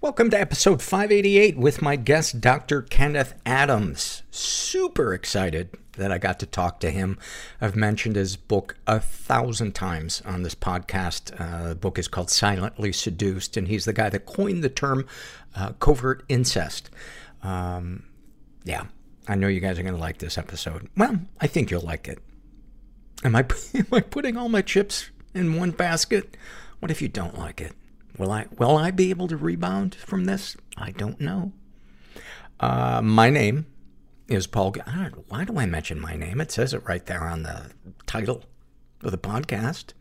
Welcome to episode 588 with my guest, Dr. Kenneth Adams. Super excited that I got to talk to him. I've mentioned his book a thousand times on this podcast. Uh, the book is called Silently Seduced, and he's the guy that coined the term uh, covert incest. Um, yeah, I know you guys are going to like this episode. Well, I think you'll like it. Am I, am I putting all my chips in one basket? What if you don't like it? Will I, will I be able to rebound from this? I don't know. Uh, my name is Paul. Know, why do I mention my name? It says it right there on the title of the podcast.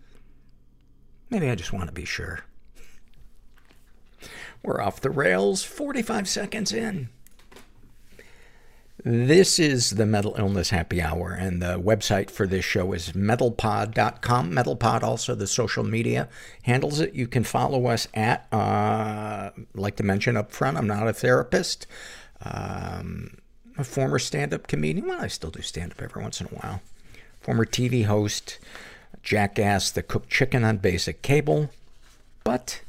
Maybe I just want to be sure. We're off the rails 45 seconds in. This is the Mental Illness Happy Hour, and the website for this show is mentalpod.com. Mentalpod also the social media handles it. You can follow us at, uh, like to mention up front, I'm not a therapist. Um, a former stand-up comedian. Well, I still do stand-up every once in a while. Former TV host, jackass that cooked chicken on basic cable. But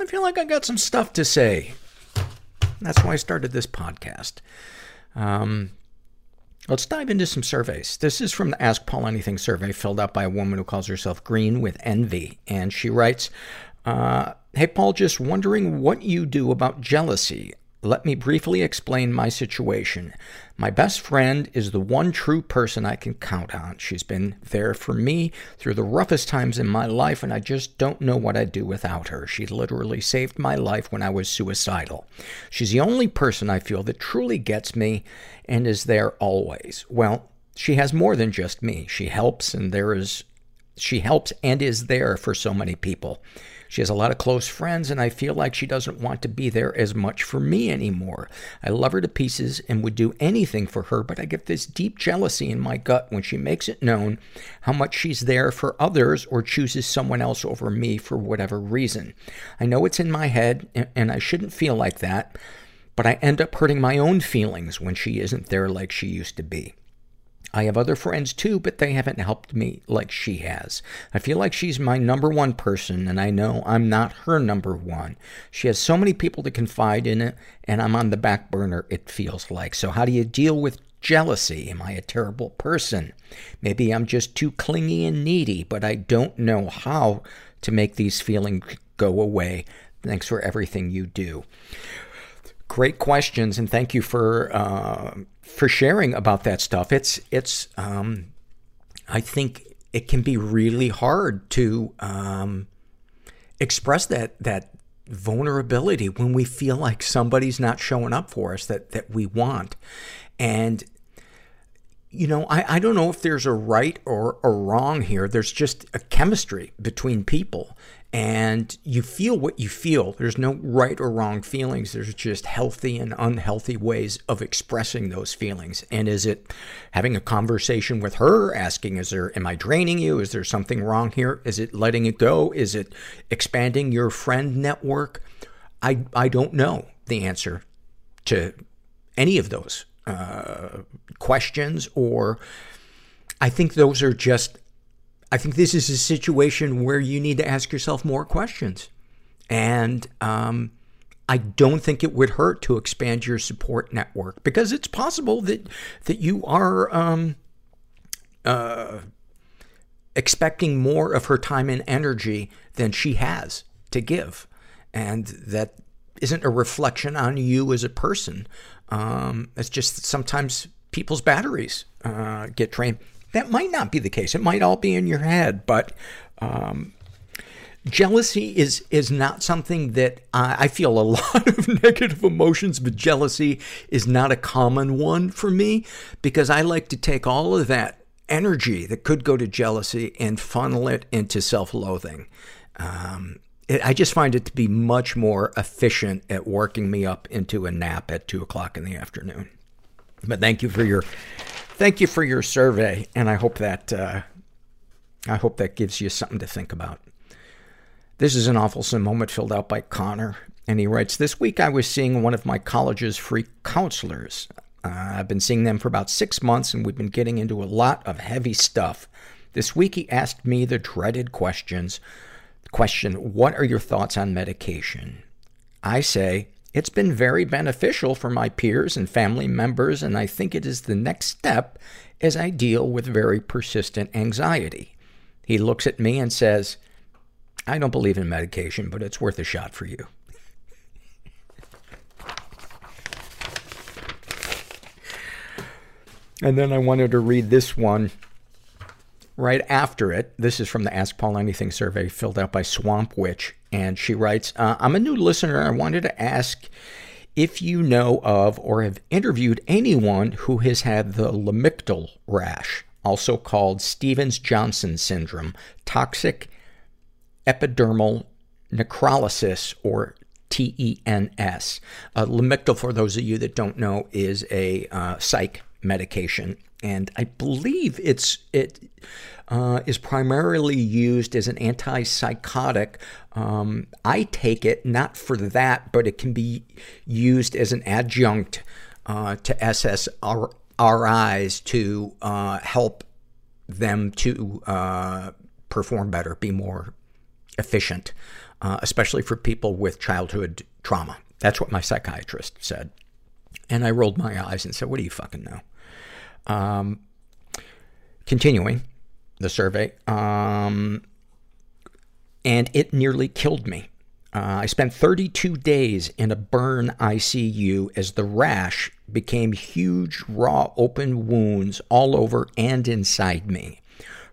I feel like I got some stuff to say. That's why I started this podcast. Um, let's dive into some surveys. This is from the Ask Paul Anything survey filled out by a woman who calls herself Green with Envy. And she writes, uh, Hey, Paul, just wondering what you do about jealousy. Let me briefly explain my situation. My best friend is the one true person I can count on. She's been there for me through the roughest times in my life, and I just don't know what I'd do without her. She literally saved my life when I was suicidal. She's the only person I feel that truly gets me and is there always. Well, she has more than just me. She helps, and there is she helps and is there for so many people. She has a lot of close friends, and I feel like she doesn't want to be there as much for me anymore. I love her to pieces and would do anything for her, but I get this deep jealousy in my gut when she makes it known how much she's there for others or chooses someone else over me for whatever reason. I know it's in my head, and I shouldn't feel like that, but I end up hurting my own feelings when she isn't there like she used to be. I have other friends too, but they haven't helped me like she has. I feel like she's my number one person, and I know I'm not her number one. She has so many people to confide in and I'm on the back burner, it feels like. So how do you deal with jealousy? Am I a terrible person? Maybe I'm just too clingy and needy, but I don't know how to make these feelings go away. Thanks for everything you do. Great questions, and thank you for, uh, for sharing about that stuff. It's, it's, um, I think it can be really hard to, um, express that, that vulnerability when we feel like somebody's not showing up for us that, that we want. And, you know, I, I don't know if there's a right or a wrong here. There's just a chemistry between people and you feel what you feel. There's no right or wrong feelings. There's just healthy and unhealthy ways of expressing those feelings. And is it having a conversation with her, asking, is there, am I draining you? Is there something wrong here? Is it letting it go? Is it expanding your friend network? I, I don't know the answer to any of those, uh, questions or I think those are just I think this is a situation where you need to ask yourself more questions. And, um, I don't think it would hurt to expand your support network because it's possible that, that you are, um, uh, expecting more of her time and energy than she has. to give. And that isn't a reflection on you as a person. Um, it's just sometimes people's batteries uh, get drained. That might not be the case. It might all be in your head, but um, jealousy is is not something that I, I feel a lot of negative emotions, but jealousy is not a common one for me because I like to take all of that energy that could go to jealousy and funnel it into self-loathing. Um, it, I just find it to be much more efficient at working me up into a nap at two o'clock in the afternoon. But thank you for your, thank you for your survey, and I hope that, uh, I hope that gives you something to think about. This is an awful moment filled out by Connor, and he writes, This week I was seeing one of my college's free counselors. Uh, I've been seeing them for about six months, and we've been getting into a lot of heavy stuff. This week he asked me the dreaded questions Question, what are your thoughts on medication? I say, it's been very beneficial for my peers and family members, and I think it is the next step as I deal with very persistent anxiety. He looks at me and says, I don't believe in medication, but it's worth a shot for you. and then I wanted to read this one right after it, this is from the Ask Paul Anything survey filled out by Swamp Witch. And she writes, uh, I'm a new listener. I wanted to ask if you know of or have interviewed anyone who has had the Lamictal rash, also called Stevens-Johnson syndrome, toxic epidermal necrolysis, or TENS. Uh, Lamictal, for those of you that don't know, is a uh, psych medication and I believe it's it uh, is primarily used as an antipsychotic. Um, I take it not for that, but it can be used as an adjunct uh, to SSRIs to uh, help them to uh, perform better, be more efficient, uh, especially for people with childhood trauma. That's what my psychiatrist said. And I rolled my eyes and said, What do you fucking know? Um, continuing the survey, um, and it nearly killed me. Uh, I spent 32 days in a burn ICU as the rash became huge, raw, open wounds all over and inside me.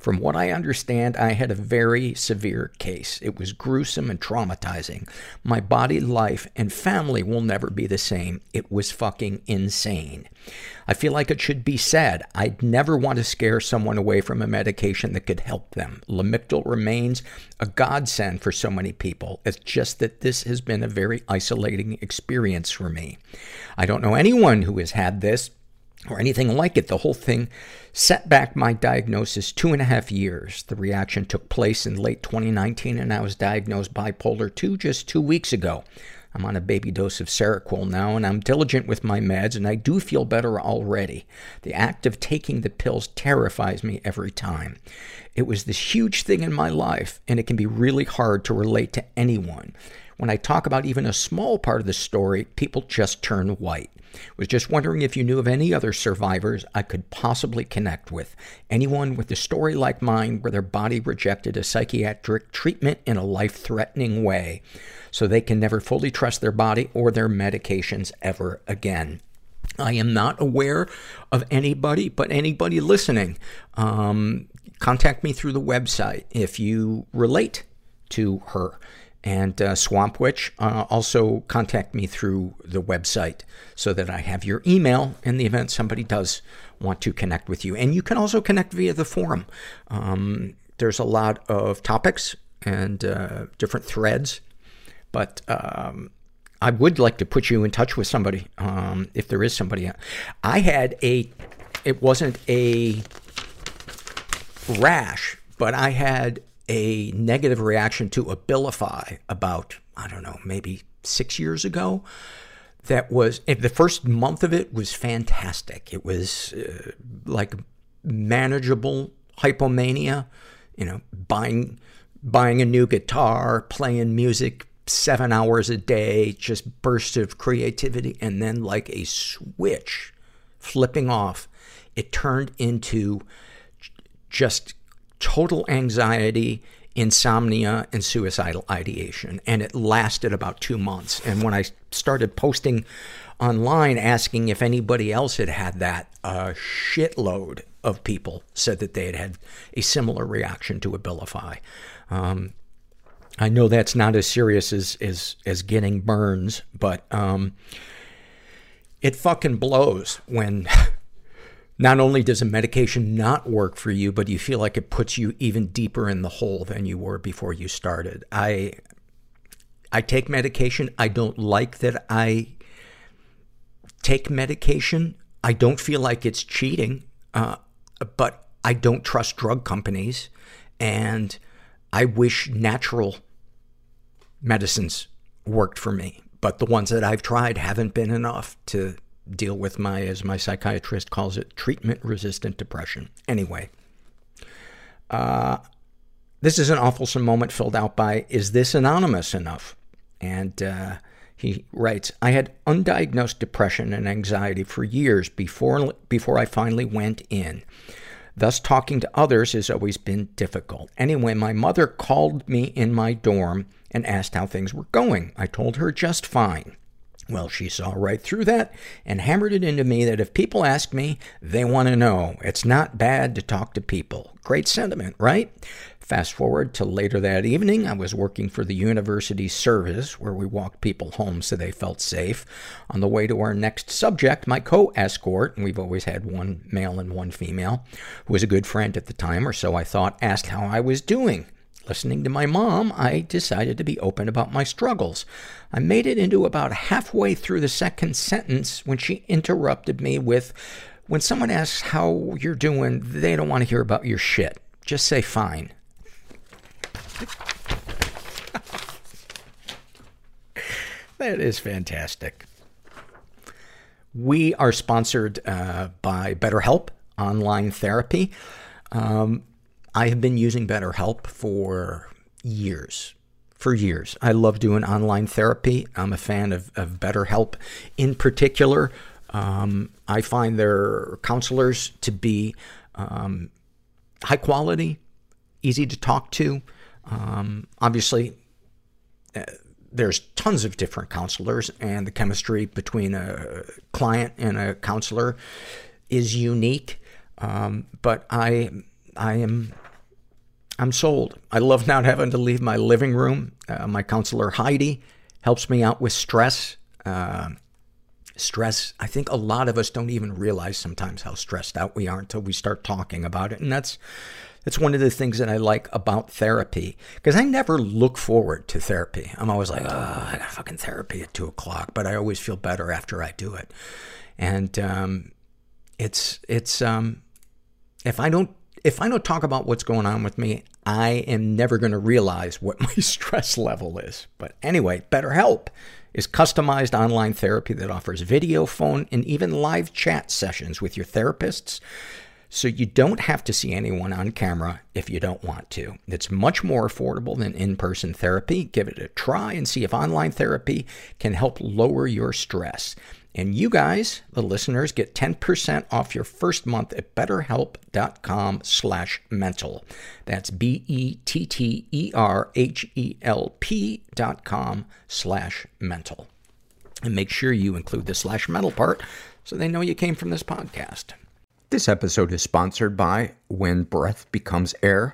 From what I understand, I had a very severe case. It was gruesome and traumatizing. My body, life, and family will never be the same. It was fucking insane. I feel like it should be said. I'd never want to scare someone away from a medication that could help them. Lamictal remains a godsend for so many people. It's just that this has been a very isolating experience for me. I don't know anyone who has had this or anything like it. The whole thing set back my diagnosis two and a half years. The reaction took place in late 2019 and I was diagnosed bipolar 2 just two weeks ago. I'm on a baby dose of Seroquel now, and I'm diligent with my meds, and I do feel better already. The act of taking the pills terrifies me every time. It was this huge thing in my life, and it can be really hard to relate to anyone. When I talk about even a small part of the story, people just turn white. Was just wondering if you knew of any other survivors I could possibly connect with. Anyone with a story like mine where their body rejected a psychiatric treatment in a life-threatening way so they can never fully trust their body or their medications ever again. I am not aware of anybody, but anybody listening, um, contact me through the website if you relate to her. And uh, Swamp Witch, uh, also contact me through the website so that I have your email in the event somebody does want to connect with you. And you can also connect via the forum. Um, there's a lot of topics and uh, different threads but, um, I would like to put you in touch with somebody, um, if there is somebody. I had a, it wasn't a rash, but I had a negative reaction to Abilify about, I don't know, maybe six years ago. That was, the first month of it was fantastic. It was uh, like manageable hypomania, you know, buying, buying a new guitar, playing music, seven hours a day, just bursts of creativity, and then like a switch flipping off, it turned into just total anxiety, insomnia and suicidal ideation. And it lasted about two months. And when I started posting online asking if anybody else had had that, a shitload of people said that they had had a similar reaction to Abilify. Um, I know that's not as serious as, as, as getting burns, but, um, it fucking blows when not only does a medication not work for you, but you feel like it puts you even deeper in the hole than you were before you started. I, I take medication. I don't like that I take medication. I don't feel like it's cheating, uh, but I don't trust drug companies, and I wish natural medicines worked for me. But the ones that I've tried haven't been enough to deal with my, as my psychiatrist calls it, treatment-resistant depression. Anyway, uh, this is an awful moment filled out by, is this anonymous enough? And, uh, he writes, I had undiagnosed depression and anxiety for years before, before I finally went in. Thus, talking to others has always been difficult. Anyway, my mother called me in my dorm and asked how things were going. I told her just fine. Well, she saw right through that and hammered it into me that if people ask me, they want to know. It's not bad to talk to people. Great sentiment, right? Fast forward to later that evening, I was working for the university service where we walked people home so they felt safe. On the way to our next subject, my co-escort, and we've always had one male and one female, who was a good friend at the time, or so I thought, asked how I was doing. Listening to my mom, I decided to be open about my struggles. I made it into about halfway through the second sentence when she interrupted me with, when someone asks how you're doing, they don't want to hear about your shit. Just say fine. that is fantastic. We are sponsored uh, by BetterHelp Online Therapy. Um, I have been using BetterHelp for years. For years. I love doing online therapy. I'm a fan of, of BetterHelp. In particular, um, I find their counselors to be um, high quality, easy to talk to. Um, obviously, uh, there's tons of different counselors, and the chemistry between a client and a counselor is unique. Um, but I, I am, I'm sold. I love not having to leave my living room. Uh, my counselor Heidi helps me out with stress. Uh, stress, I think a lot of us don't even realize sometimes how stressed out we are until we start talking about it. And that's, that's one of the things that I like about therapy. Cause I never look forward to therapy. I'm always like, oh, I got fucking therapy at two o'clock, but I always feel better after I do it. And, um, it's, it's, um, if I don't, if I don't talk about what's going on with me, I am never going to realize what my stress level is. But anyway, BetterHelp is customized online therapy that offers video, phone, and even live chat sessions with your therapists so you don't have to see anyone on camera if you don't want to. It's much more affordable than in-person therapy. Give it a try and see if online therapy can help lower your stress. And you guys, the listeners, get 10% off your first month at betterhelp.com slash mental. That's B-E-T-T-E-R-H-E-L-P dot com slash mental. And make sure you include the slash mental part so they know you came from this podcast. This episode is sponsored by When Breath Becomes Air.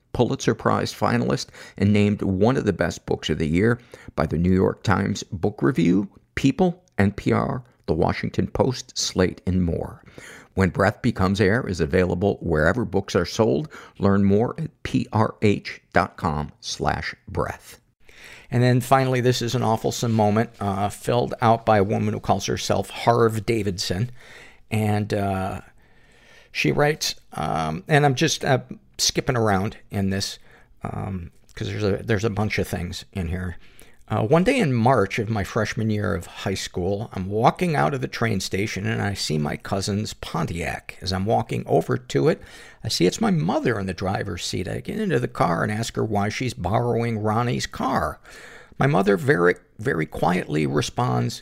Pulitzer Prize finalist and named one of the best books of the year by the New York Times Book Review, People, NPR, The Washington Post, Slate, and more. When Breath Becomes Air is available wherever books are sold. Learn more at prh.com slash breath. And then finally, this is an awful moment uh, filled out by a woman who calls herself Harv Davidson. And uh, she writes, um, and I'm just uh, skipping around in this because um, there's a there's a bunch of things in here. Uh, one day in March of my freshman year of high school, I'm walking out of the train station and I see my cousin's Pontiac. As I'm walking over to it, I see it's my mother in the driver's seat. I get into the car and ask her why she's borrowing Ronnie's car. My mother very, very quietly responds,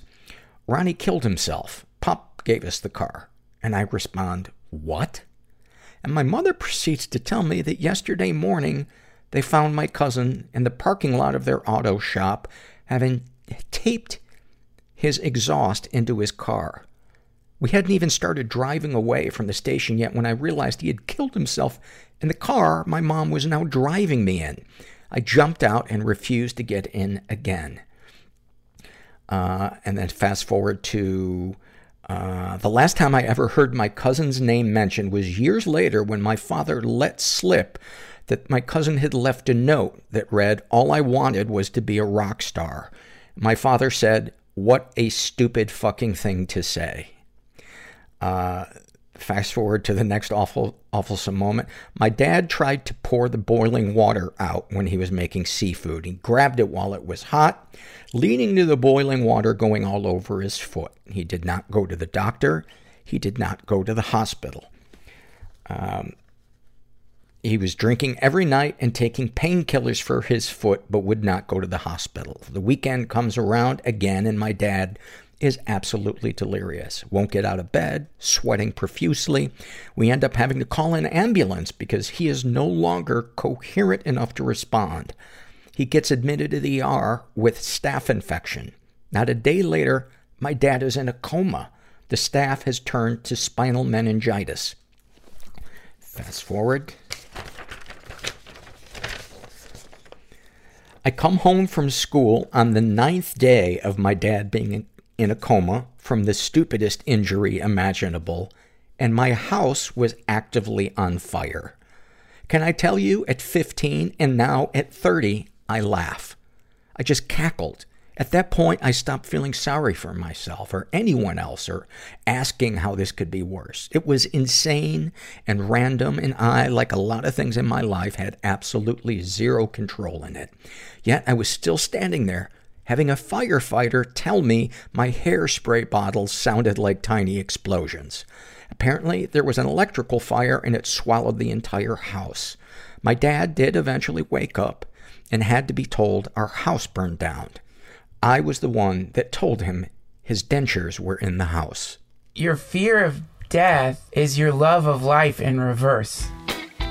Ronnie killed himself. Pop gave us the car. And I respond, What? And my mother proceeds to tell me that yesterday morning they found my cousin in the parking lot of their auto shop having taped his exhaust into his car. We hadn't even started driving away from the station yet when I realized he had killed himself in the car my mom was now driving me in. I jumped out and refused to get in again. Uh, and then fast forward to uh, the last time I ever heard my cousin's name mentioned was years later when my father let slip that my cousin had left a note that read, All I wanted was to be a rock star. My father said, What a stupid fucking thing to say. Uh, fast forward to the next awful, awfulsome moment. My dad tried to pour the boiling water out when he was making seafood. He grabbed it while it was hot, leading to the boiling water going all over his foot. He did not go to the doctor. He did not go to the hospital. Um, he was drinking every night and taking painkillers for his foot, but would not go to the hospital. The weekend comes around again, and my dad is absolutely delirious. Won't get out of bed, sweating profusely. We end up having to call an ambulance because he is no longer coherent enough to respond. He gets admitted to the ER with staph infection. Not a day later, my dad is in a coma. The staph has turned to spinal meningitis. Fast forward. I come home from school on the ninth day of my dad being in a coma from the stupidest injury imaginable, and my house was actively on fire. Can I tell you, at 15 and now at 30, I laugh. I just cackled. At that point, I stopped feeling sorry for myself or anyone else or asking how this could be worse. It was insane and random, and I, like a lot of things in my life, had absolutely zero control in it. Yet I was still standing there, having a firefighter tell me my hairspray bottles sounded like tiny explosions. Apparently, there was an electrical fire and it swallowed the entire house. My dad did eventually wake up and had to be told our house burned down. I was the one that told him his dentures were in the house. Your fear of death is your love of life in reverse.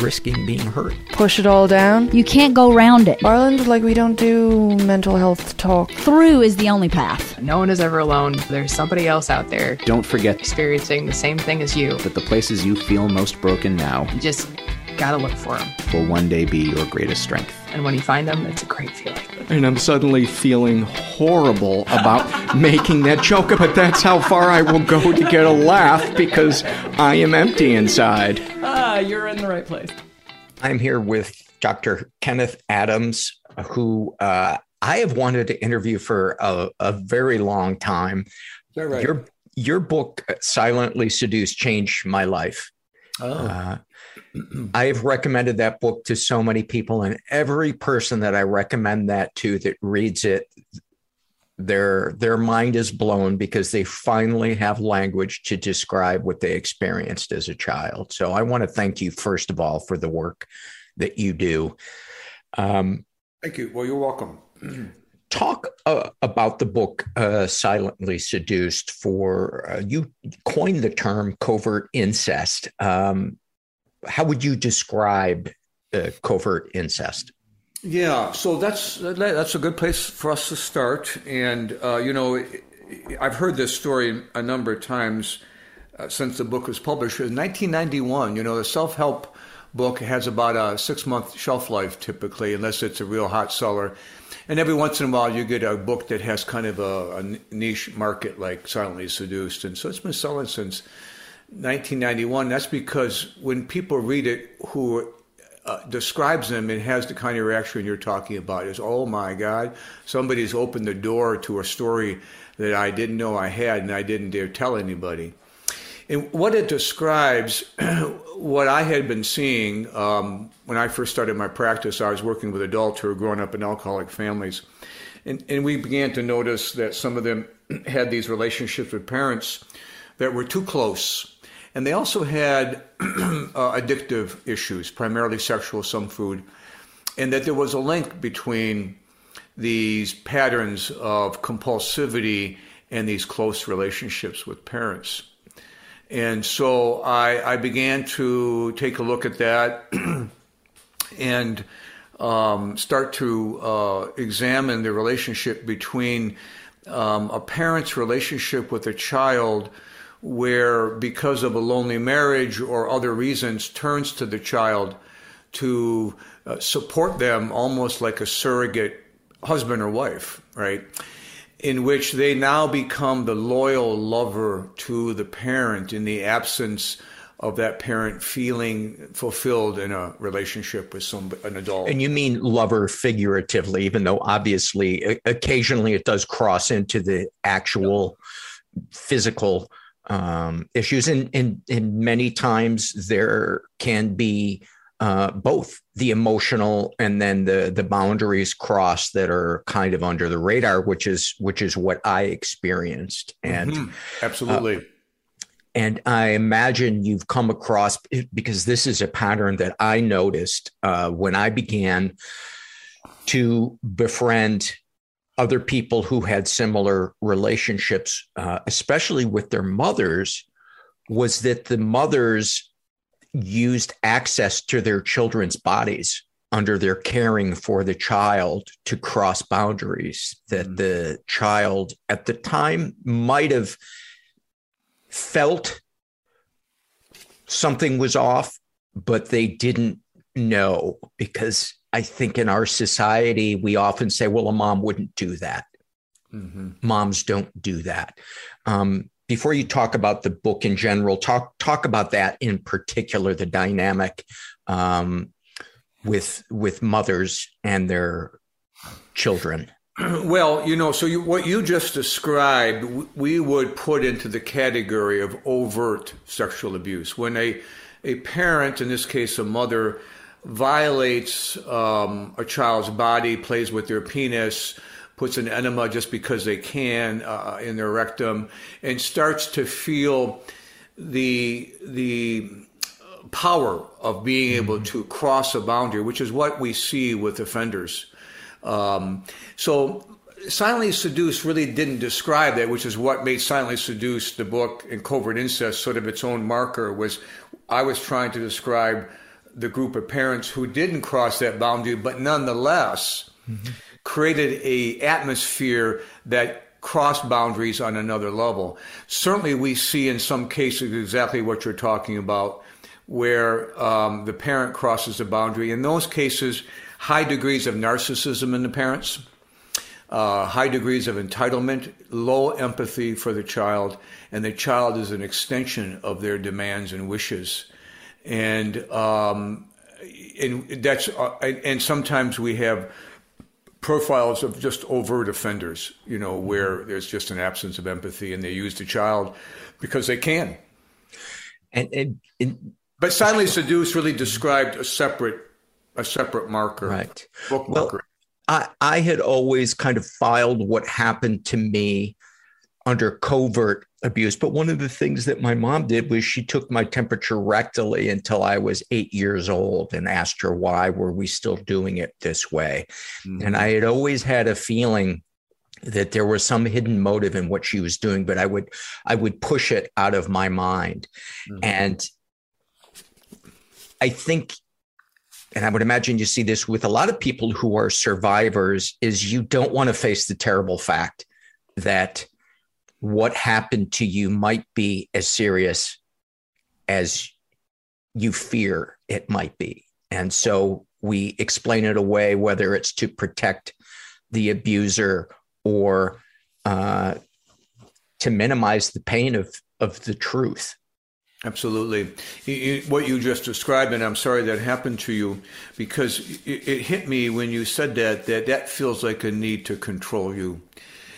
risking being hurt. Push it all down. You can't go around it. Ireland, like we don't do mental health talk. Through is the only path. No one is ever alone. There's somebody else out there Don't forget experiencing the same thing as you. that the places you feel most broken now You just gotta look for them. will one day be your greatest strength. And when you find them, it's a great feeling. And I'm suddenly feeling horrible about making that joke, but that's how far I will go to get a laugh because I am empty inside. Ah, you're in the right place. I'm here with Dr. Kenneth Adams, who uh, I have wanted to interview for a, a very long time. right? Your your book, Silently Seduced, changed my life. Oh. Uh, I've recommended that book to so many people, and every person that I recommend that to that reads it, their their mind is blown because they finally have language to describe what they experienced as a child. So I want to thank you first of all for the work that you do. Um, Thank you. Well, you're welcome. talk uh, about the book uh, Silently Seduced for uh, you coined the term covert incest. Um, how would you describe uh, covert incest? Yeah, so that's that's a good place for us to start. And uh, you know, I've heard this story a number of times uh, since the book was published. In 1991, you know, the self-help book has about a six-month shelf life typically, unless it's a real hot seller. And every once in a while, you get a book that has kind of a, a niche market, like Silently Seduced. And so it's been selling since 1991. That's because when people read it who uh, describes them, it has the kind of reaction you're talking about. Is oh my God, somebody's opened the door to a story that I didn't know I had, and I didn't dare tell anybody. And what it describes, what I had been seeing um, when I first started my practice, I was working with adults who were growing up in alcoholic families. And, and we began to notice that some of them had these relationships with parents that were too close. And they also had uh, addictive issues, primarily sexual, some food, and that there was a link between these patterns of compulsivity and these close relationships with parents. And so I, I began to take a look at that and um, start to uh, examine the relationship between um, a parent's relationship with a child where because of a lonely marriage or other reasons turns to the child to uh, support them almost like a surrogate husband or wife right in which they now become the loyal lover to the parent in the absence of that parent feeling fulfilled in a relationship with some an adult. And you mean lover figuratively, even though obviously occasionally it does cross into the actual physical um, issues, and, and and many times there can be uh, both the emotional and then the the boundaries cross that are kind of under the radar, which is which is what I experienced, and mm-hmm. absolutely. Uh, and I imagine you've come across because this is a pattern that I noticed uh, when I began to befriend other people who had similar relationships, uh, especially with their mothers, was that the mothers used access to their children's bodies under their caring for the child to cross boundaries that mm-hmm. the child at the time might have felt something was off, but they didn't know because I think in our society, we often say, well, a mom wouldn't do that. Mm-hmm. Moms don't do that. Um, before you talk about the book in general, talk talk about that in particular, the dynamic um, with with mothers and their children. Well, you know, so you, what you just described, we would put into the category of overt sexual abuse. When a, a parent, in this case a mother, violates um, a child's body, plays with their penis, puts an enema just because they can uh, in their rectum, and starts to feel the the power of being able mm-hmm. to cross a boundary, which is what we see with offenders. Um, so Silently Seduced really didn't describe that, which is what made Silently Seduced the book and Covert Incest sort of its own marker was I was trying to describe the group of parents who didn't cross that boundary, but nonetheless mm-hmm. Created a atmosphere that crossed boundaries on another level. Certainly we see in some cases exactly what you're talking about, where um, the parent crosses a boundary. In those cases, high degrees of narcissism in the parents, uh, high degrees of entitlement, low empathy for the child, and the child is an extension of their demands and wishes. And um, and that's uh, and sometimes we have profiles of just overt offenders, you know, where there's just an absence of empathy, and they use the child because they can. And, and, and but silently seduced really described a separate a separate marker. Right. Book well, marker. I, I had always kind of filed what happened to me under covert abuse. But one of the things that my mom did was she took my temperature rectally until I was eight years old and asked her why were we still doing it this way. Mm-hmm. And I had always had a feeling that there was some hidden motive in what she was doing, but I would I would push it out of my mind. Mm-hmm. And I think and I would imagine you see this with a lot of people who are survivors is you don't want to face the terrible fact that what happened to you might be as serious as you fear it might be. And so we explain it away, whether it's to protect the abuser or uh, to minimize the pain of, of the truth. Absolutely. what you just described, and I'm sorry that happened to you, because it, hit me when you said that, that that feels like a need to control you.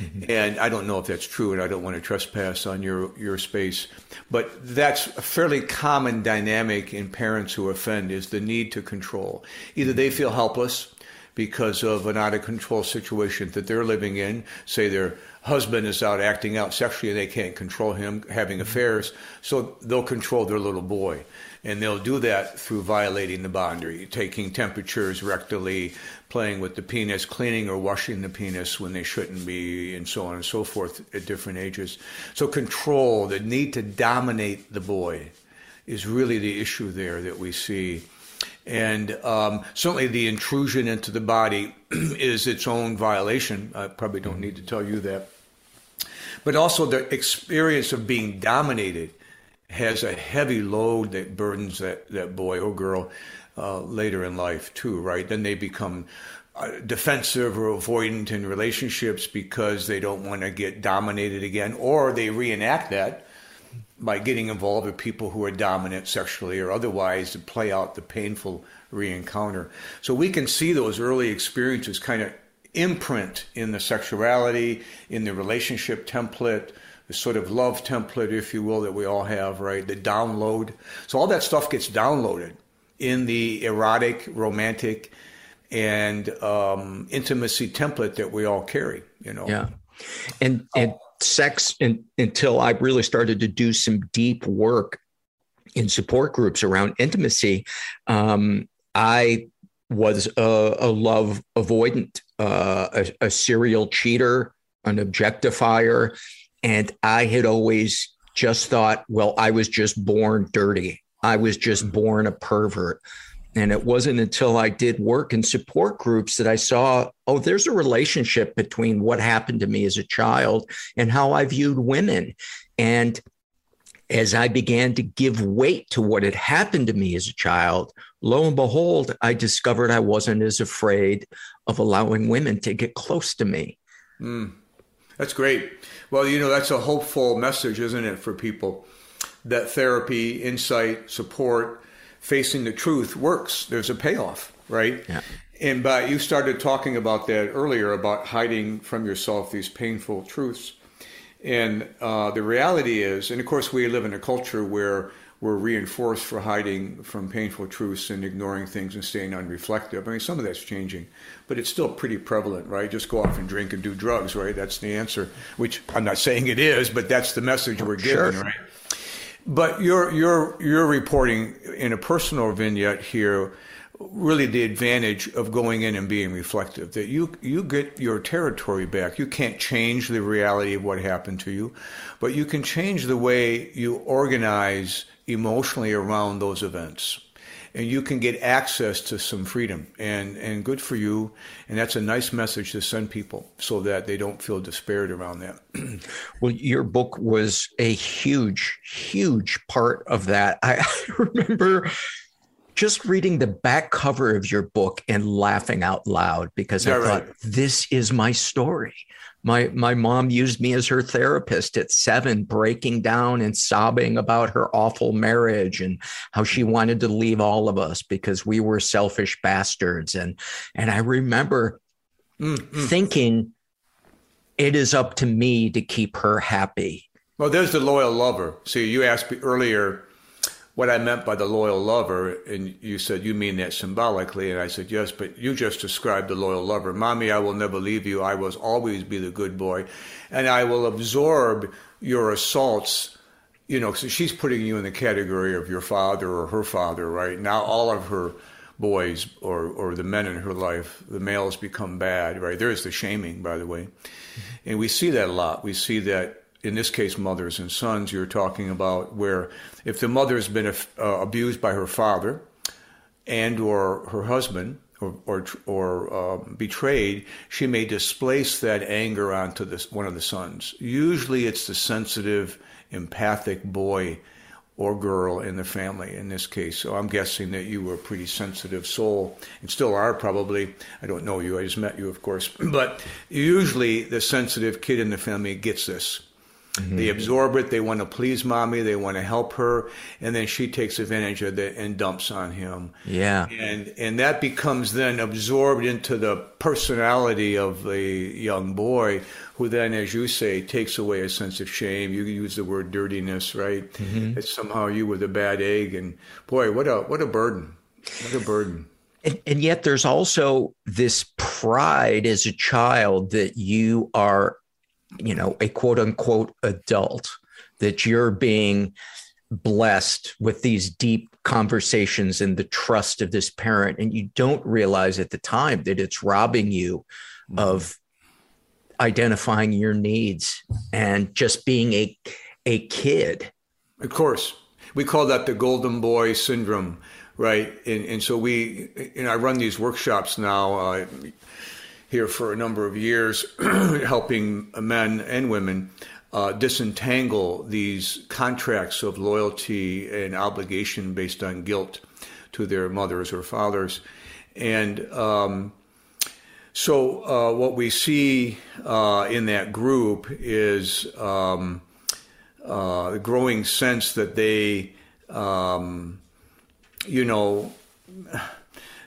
And I don't know if that's true, and I don't want to trespass on your, your space. But that's a fairly common dynamic in parents who offend is the need to control. Either they feel helpless because of an out of control situation that they're living in, say their husband is out acting out sexually and they can't control him having mm-hmm. affairs, so they'll control their little boy. And they'll do that through violating the boundary, taking temperatures rectally, playing with the penis, cleaning or washing the penis when they shouldn't be, and so on and so forth at different ages. So, control, the need to dominate the boy, is really the issue there that we see. And um, certainly the intrusion into the body is its own violation. I probably don't need to tell you that. But also the experience of being dominated has a heavy load that burdens that, that boy or girl uh, later in life too, right? Then they become uh, defensive or avoidant in relationships because they don't want to get dominated again, or they reenact that by getting involved with people who are dominant sexually or otherwise to play out the painful reencounter. So we can see those early experiences kind of imprint in the sexuality, in the relationship template, the sort of love template, if you will, that we all have, right? The download. So all that stuff gets downloaded in the erotic, romantic, and um, intimacy template that we all carry. You know. Yeah, and and sex in, until I really started to do some deep work in support groups around intimacy. Um, I was a, a love avoidant, uh, a, a serial cheater, an objectifier, and I had always just thought, well, I was just born dirty. I was just born a pervert. And it wasn't until I did work in support groups that I saw, oh, there's a relationship between what happened to me as a child and how I viewed women. And as I began to give weight to what had happened to me as a child, lo and behold, I discovered I wasn't as afraid of allowing women to get close to me. Mm, that's great. Well, you know, that's a hopeful message, isn't it, for people? That therapy, insight, support, facing the truth works. There's a payoff, right? Yeah. And but you started talking about that earlier about hiding from yourself these painful truths. And uh, the reality is, and of course, we live in a culture where we're reinforced for hiding from painful truths and ignoring things and staying unreflective. I mean, some of that's changing, but it's still pretty prevalent, right? Just go off and drink and do drugs, right? That's the answer, which I'm not saying it is, but that's the message we're giving, sure. right? But you're you're you're reporting in a personal vignette here really the advantage of going in and being reflective that you you get your territory back. You can't change the reality of what happened to you but you can change the way you organize emotionally around those events and you can get access to some freedom. And and good for you. And that's a nice message to send people so that they don't feel despaired around that. Well your book was a huge huge part of that. I, I remember just reading the back cover of your book and laughing out loud because yeah, I thought right. this is my story my my mom used me as her therapist at seven, breaking down and sobbing about her awful marriage and how she wanted to leave all of us because we were selfish bastards. And and I remember mm-hmm. thinking, it is up to me to keep her happy. Well, there's the loyal lover. See, you asked me earlier what I meant by the loyal lover, and you said you mean that symbolically, and I said yes, but you just described the loyal lover. Mommy, I will never leave you. I will always be the good boy, and I will absorb your assaults. You know, so she's putting you in the category of your father or her father, right? Now all of her boys or or the men in her life, the males become bad, right? There is the shaming, by the way And we see that a lot. We see that in this case, mothers and sons, you're talking about where if the mother has been uh, abused by her father and or her husband or or, or uh, betrayed, she may displace that anger onto this, one of the sons. Usually, it's the sensitive, empathic boy or girl in the family in this case. So I'm guessing that you were a pretty sensitive soul and still are probably. I don't know you, I just met you, of course. But usually the sensitive kid in the family gets this. Mm-hmm. They absorb it. They want to please mommy. They want to help her, and then she takes advantage of it and dumps on him. Yeah, and and that becomes then absorbed into the personality of the young boy, who then, as you say, takes away a sense of shame. You use the word dirtiness, right? Mm-hmm. That somehow you were the bad egg, and boy, what a what a burden! What a burden! And, and yet, there's also this pride as a child that you are you know, a quote unquote adult, that you're being blessed with these deep conversations and the trust of this parent. And you don't realize at the time that it's robbing you of identifying your needs and just being a, a kid. Of course. We call that the golden boy syndrome, right? And, and so we, and I run these workshops now. Uh, here for a number of years, helping men and women uh, disentangle these contracts of loyalty and obligation based on guilt to their mothers or fathers. And um, so, uh, what we see uh, in that group is um, uh, growing sense that they, um, you know,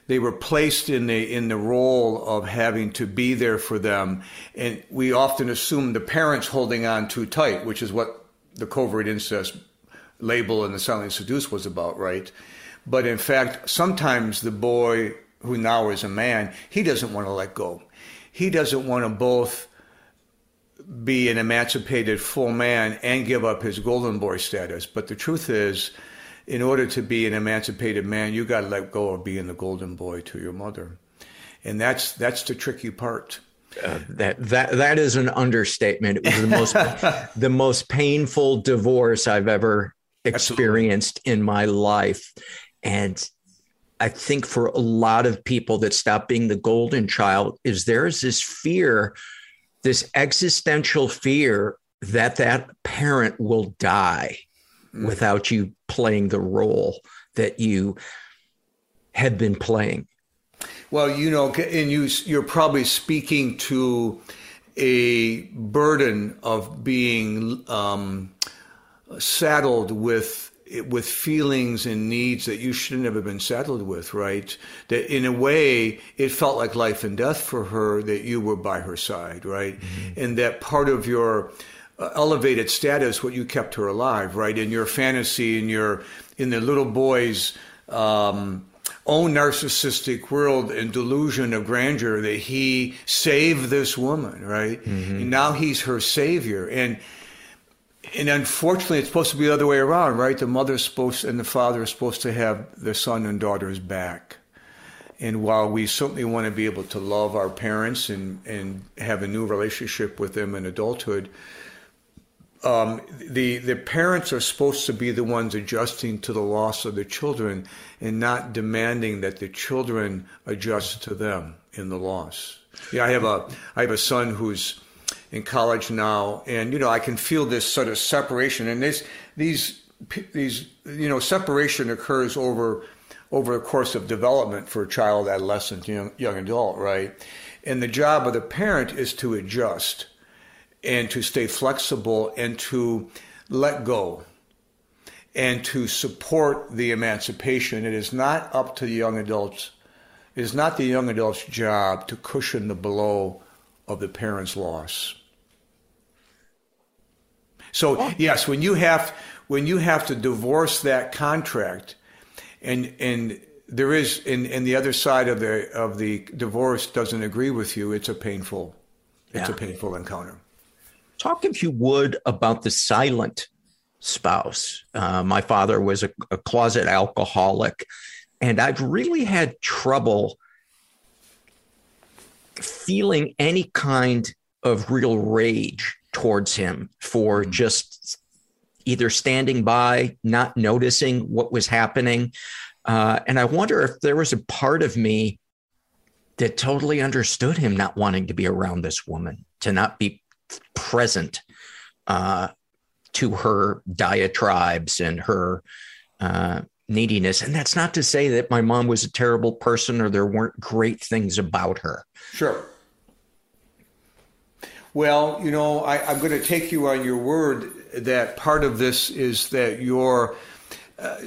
they were placed in the in the role of having to be there for them, and we often assume the parents holding on too tight, which is what the covert incest label and the silently seduced was about, right? But in fact, sometimes the boy who now is a man, he doesn't want to let go. He doesn't want to both be an emancipated full man and give up his golden boy status. But the truth is in order to be an emancipated man, you got to let go of being the golden boy to your mother, and that's that's the tricky part. Uh, that that that is an understatement. It was the most the most painful divorce I've ever experienced Absolutely. in my life, and I think for a lot of people that stop being the golden child is there's this fear, this existential fear that that parent will die mm. without you playing the role that you had been playing. Well, you know, and you you're probably speaking to a burden of being um, saddled with with feelings and needs that you shouldn't have been saddled with, right? That in a way it felt like life and death for her that you were by her side, right? Mm-hmm. And that part of your uh, elevated status what you kept her alive right? In your fantasy in your in the little boy's um, own narcissistic world and delusion of grandeur that he saved this woman right? Mm-hmm. and now he's her savior. And and unfortunately it's supposed to be the other way around right? The mother's supposed and the father is supposed to have the son and daughter's back. And while we certainly want to be able to love our parents and, and have a new relationship with them in adulthood, um, the the parents are supposed to be the ones adjusting to the loss of the children and not demanding that the children adjust to them in the loss. Yeah, I have a I have a son who's in college now, and you know I can feel this sort of separation, and this these these you know separation occurs over over the course of development for a child, adolescent, young young adult, right? And the job of the parent is to adjust and to stay flexible and to let go and to support the emancipation. It is not up to the young adults. It is not the young adult's job to cushion the blow of the parent's loss. So yes, when you have when you have to divorce that contract, and and there is and, and the other side of the of the divorce doesn't agree with you, it's a painful it's yeah. a painful encounter. Talk, if you would, about the silent spouse. Uh, my father was a, a closet alcoholic, and I've really had trouble feeling any kind of real rage towards him for just either standing by, not noticing what was happening. Uh, and I wonder if there was a part of me that totally understood him not wanting to be around this woman, to not be present uh, to her diatribes and her uh, neediness. And that's not to say that my mom was a terrible person or there weren't great things about her. Sure. Well, you know, I, am going to take you on your word that part of this is that you're, uh,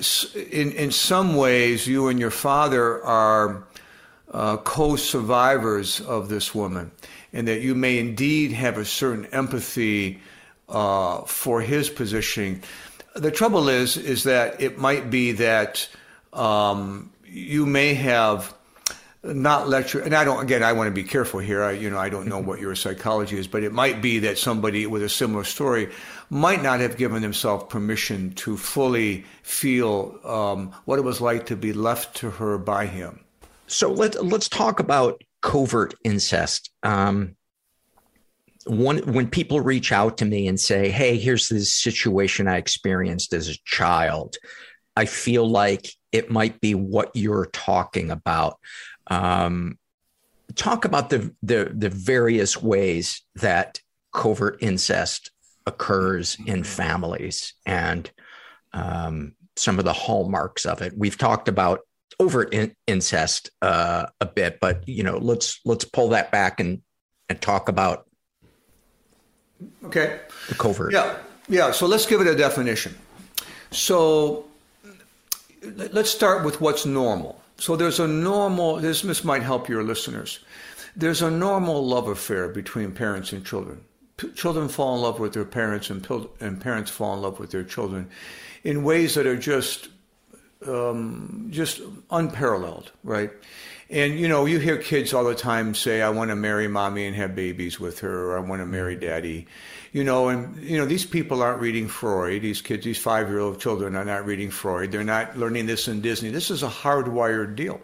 in in some ways, you and your father are uh, co-survivors of this woman, and that you may indeed have a certain empathy uh, for his positioning. The trouble is, is that it might be that um, you may have not your, and I don't, again, I want to be careful here. I, you know, I don't know what your psychology is, but it might be that somebody with a similar story might not have given themselves permission to fully feel um, what it was like to be left to her by him. So let, let's talk about covert incest. Um, one, when people reach out to me and say, Hey, here's this situation I experienced as a child, I feel like it might be what you're talking about. Um, talk about the, the, the various ways that covert incest occurs in families and um, some of the hallmarks of it. We've talked about overt in- incest uh, a bit, but you know, let's let's pull that back and and talk about okay the covert. Yeah, yeah. So let's give it a definition. So let's start with what's normal. So there's a normal. This this might help your listeners. There's a normal love affair between parents and children children fall in love with their parents and, and parents fall in love with their children in ways that are just um, just unparalleled, right? And you know, you hear kids all the time say, "I want to marry mommy and have babies with her," or "I want to marry daddy." You know, and you know, these people aren't reading Freud. These kids, these five-year-old children, are not reading Freud. They're not learning this in Disney. This is a hardwired deal.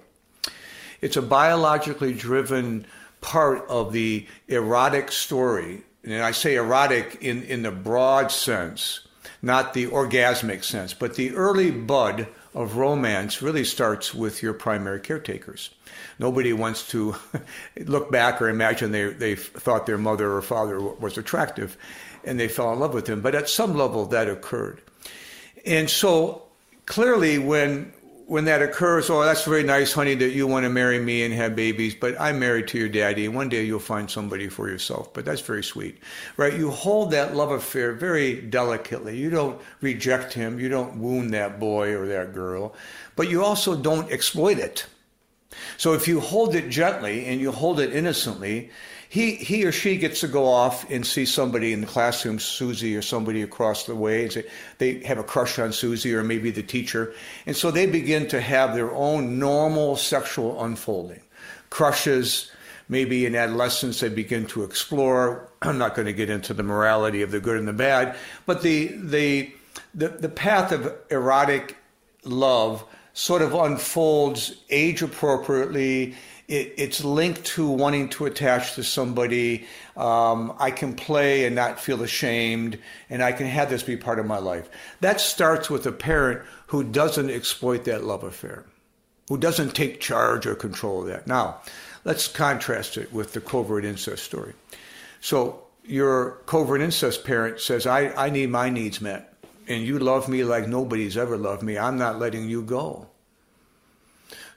It's a biologically driven part of the erotic story and I say erotic in, in the broad sense, not the orgasmic sense, but the early bud of romance really starts with your primary caretakers. Nobody wants to look back or imagine they, they thought their mother or father was attractive and they fell in love with him. But at some level, that occurred. And so clearly, when when that occurs, oh, that's very nice, honey, that you want to marry me and have babies, but I'm married to your daddy, and one day you'll find somebody for yourself. But that's very sweet, right? You hold that love affair very delicately. You don't reject him, you don't wound that boy or that girl, but you also don't exploit it. So if you hold it gently and you hold it innocently, he, he or she gets to go off and see somebody in the classroom, Susie or somebody across the way, and say they have a crush on Susie or maybe the teacher. And so they begin to have their own normal sexual unfolding. Crushes, maybe in adolescence, they begin to explore. I'm not going to get into the morality of the good and the bad, but the, the, the, the path of erotic love sort of unfolds age appropriately it, it's linked to wanting to attach to somebody. Um, I can play and not feel ashamed, and I can have this be part of my life. That starts with a parent who doesn't exploit that love affair, who doesn't take charge or control of that. Now, let's contrast it with the covert incest story. So, your covert incest parent says, I, I need my needs met, and you love me like nobody's ever loved me. I'm not letting you go.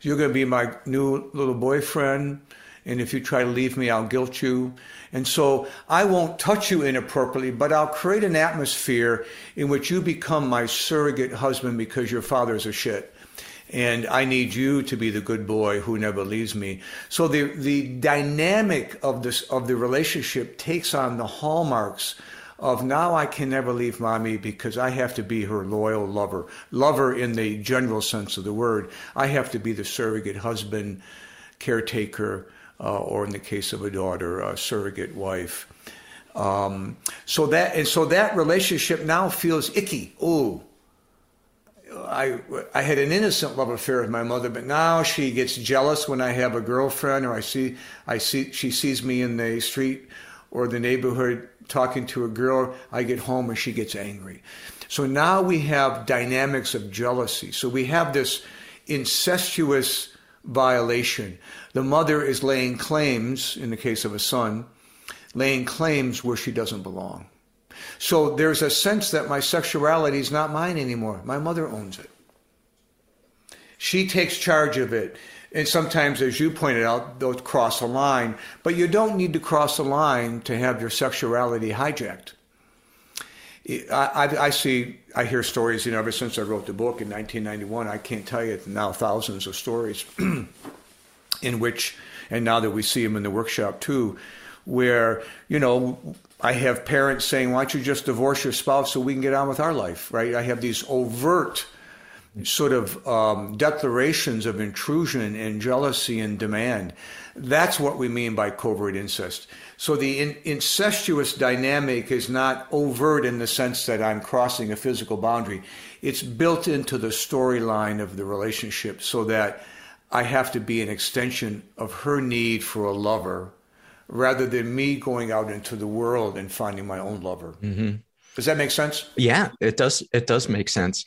You're going to be my new little boyfriend. And if you try to leave me, I'll guilt you. And so I won't touch you inappropriately, but I'll create an atmosphere in which you become my surrogate husband because your father's a shit. And I need you to be the good boy who never leaves me. So the, the dynamic of this, of the relationship takes on the hallmarks of now I can never leave mommy because I have to be her loyal lover. Lover in the general sense of the word. I have to be the surrogate husband, caretaker, uh, or in the case of a daughter, a surrogate wife. Um, so that and so that relationship now feels icky. Oh, I I had an innocent love affair with my mother, but now she gets jealous when I have a girlfriend, or I see I see she sees me in the street or the neighborhood talking to a girl. I get home and she gets angry. So now we have dynamics of jealousy. So we have this incestuous violation. The mother is laying claims, in the case of a son, laying claims where she doesn't belong. So there's a sense that my sexuality is not mine anymore. My mother owns it. She takes charge of it. And sometimes, as you pointed out, they'll cross a line. But you don't need to cross a line to have your sexuality hijacked. I, I, I, see, I hear stories, you know, ever since I wrote the book in 1991, I can't tell you now thousands of stories in which, and now that we see them in the workshop too, where, you know, I have parents saying, why don't you just divorce your spouse so we can get on with our life, right? I have these overt sort of um, declarations of intrusion and jealousy and demand. That's what we mean by covert incest. So the in- incestuous dynamic is not overt in the sense that I'm crossing a physical boundary. It's built into the storyline of the relationship so that I have to be an extension of her need for a lover rather than me going out into the world and finding my own lover. Mm-hmm. Does that make sense? Yeah, it does. It does make sense.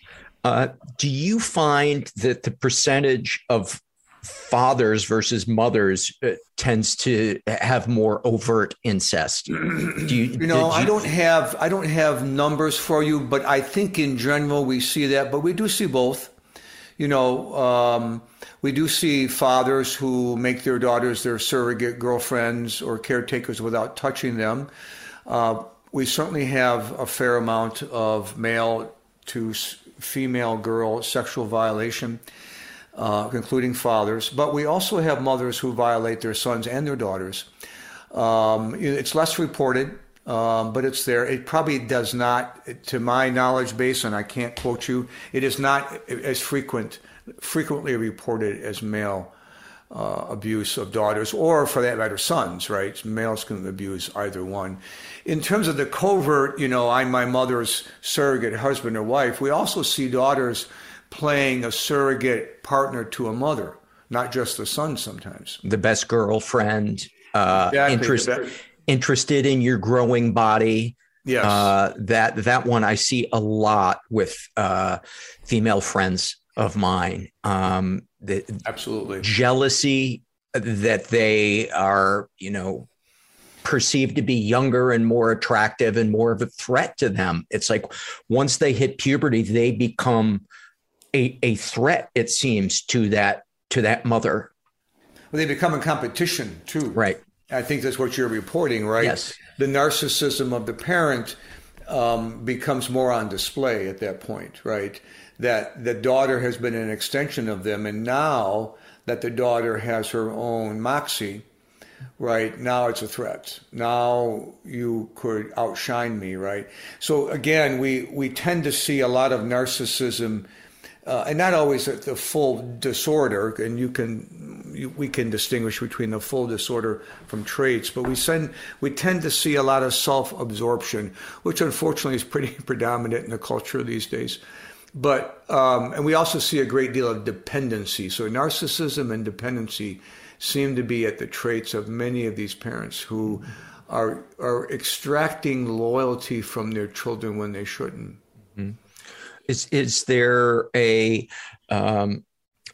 Uh, do you find that the percentage of fathers versus mothers uh, tends to have more overt incest? Do you, you know, you... I don't have I don't have numbers for you, but I think in general we see that, but we do see both. You know, um, we do see fathers who make their daughters their surrogate girlfriends or caretakers without touching them. Uh, we certainly have a fair amount of male to female girl sexual violation, uh, including fathers. But we also have mothers who violate their sons and their daughters. Um, it's less reported, um, but it's there. It probably does not, to my knowledge base, and I can't quote you, it is not as frequent, frequently reported as male uh, abuse of daughters, or for that matter, sons, right? Males can abuse either one. In terms of the covert, you know, I'm my mother's surrogate husband or wife, we also see daughters playing a surrogate partner to a mother, not just the son sometimes. The best girlfriend, uh, exactly. interest, interested in your growing body. Yes. Uh, that that one I see a lot with uh, female friends of mine. Um, the absolutely jealousy that they are, you know, perceived to be younger and more attractive and more of a threat to them. It's like once they hit puberty, they become a, a threat, it seems, to that to that mother. Well, they become a competition too. Right. I think that's what you're reporting, right? Yes. The narcissism of the parent um, becomes more on display at that point, right? That the daughter has been an extension of them, and now that the daughter has her own moxie, right now it's a threat. Now you could outshine me, right? So again, we we tend to see a lot of narcissism. Uh, and not always the full disorder, and you can you, we can distinguish between the full disorder from traits, but we send we tend to see a lot of self-absorption, which unfortunately is pretty predominant in the culture these days. But um, and we also see a great deal of dependency. So narcissism and dependency seem to be at the traits of many of these parents who are are extracting loyalty from their children when they shouldn't. Mm-hmm. Is is there a um,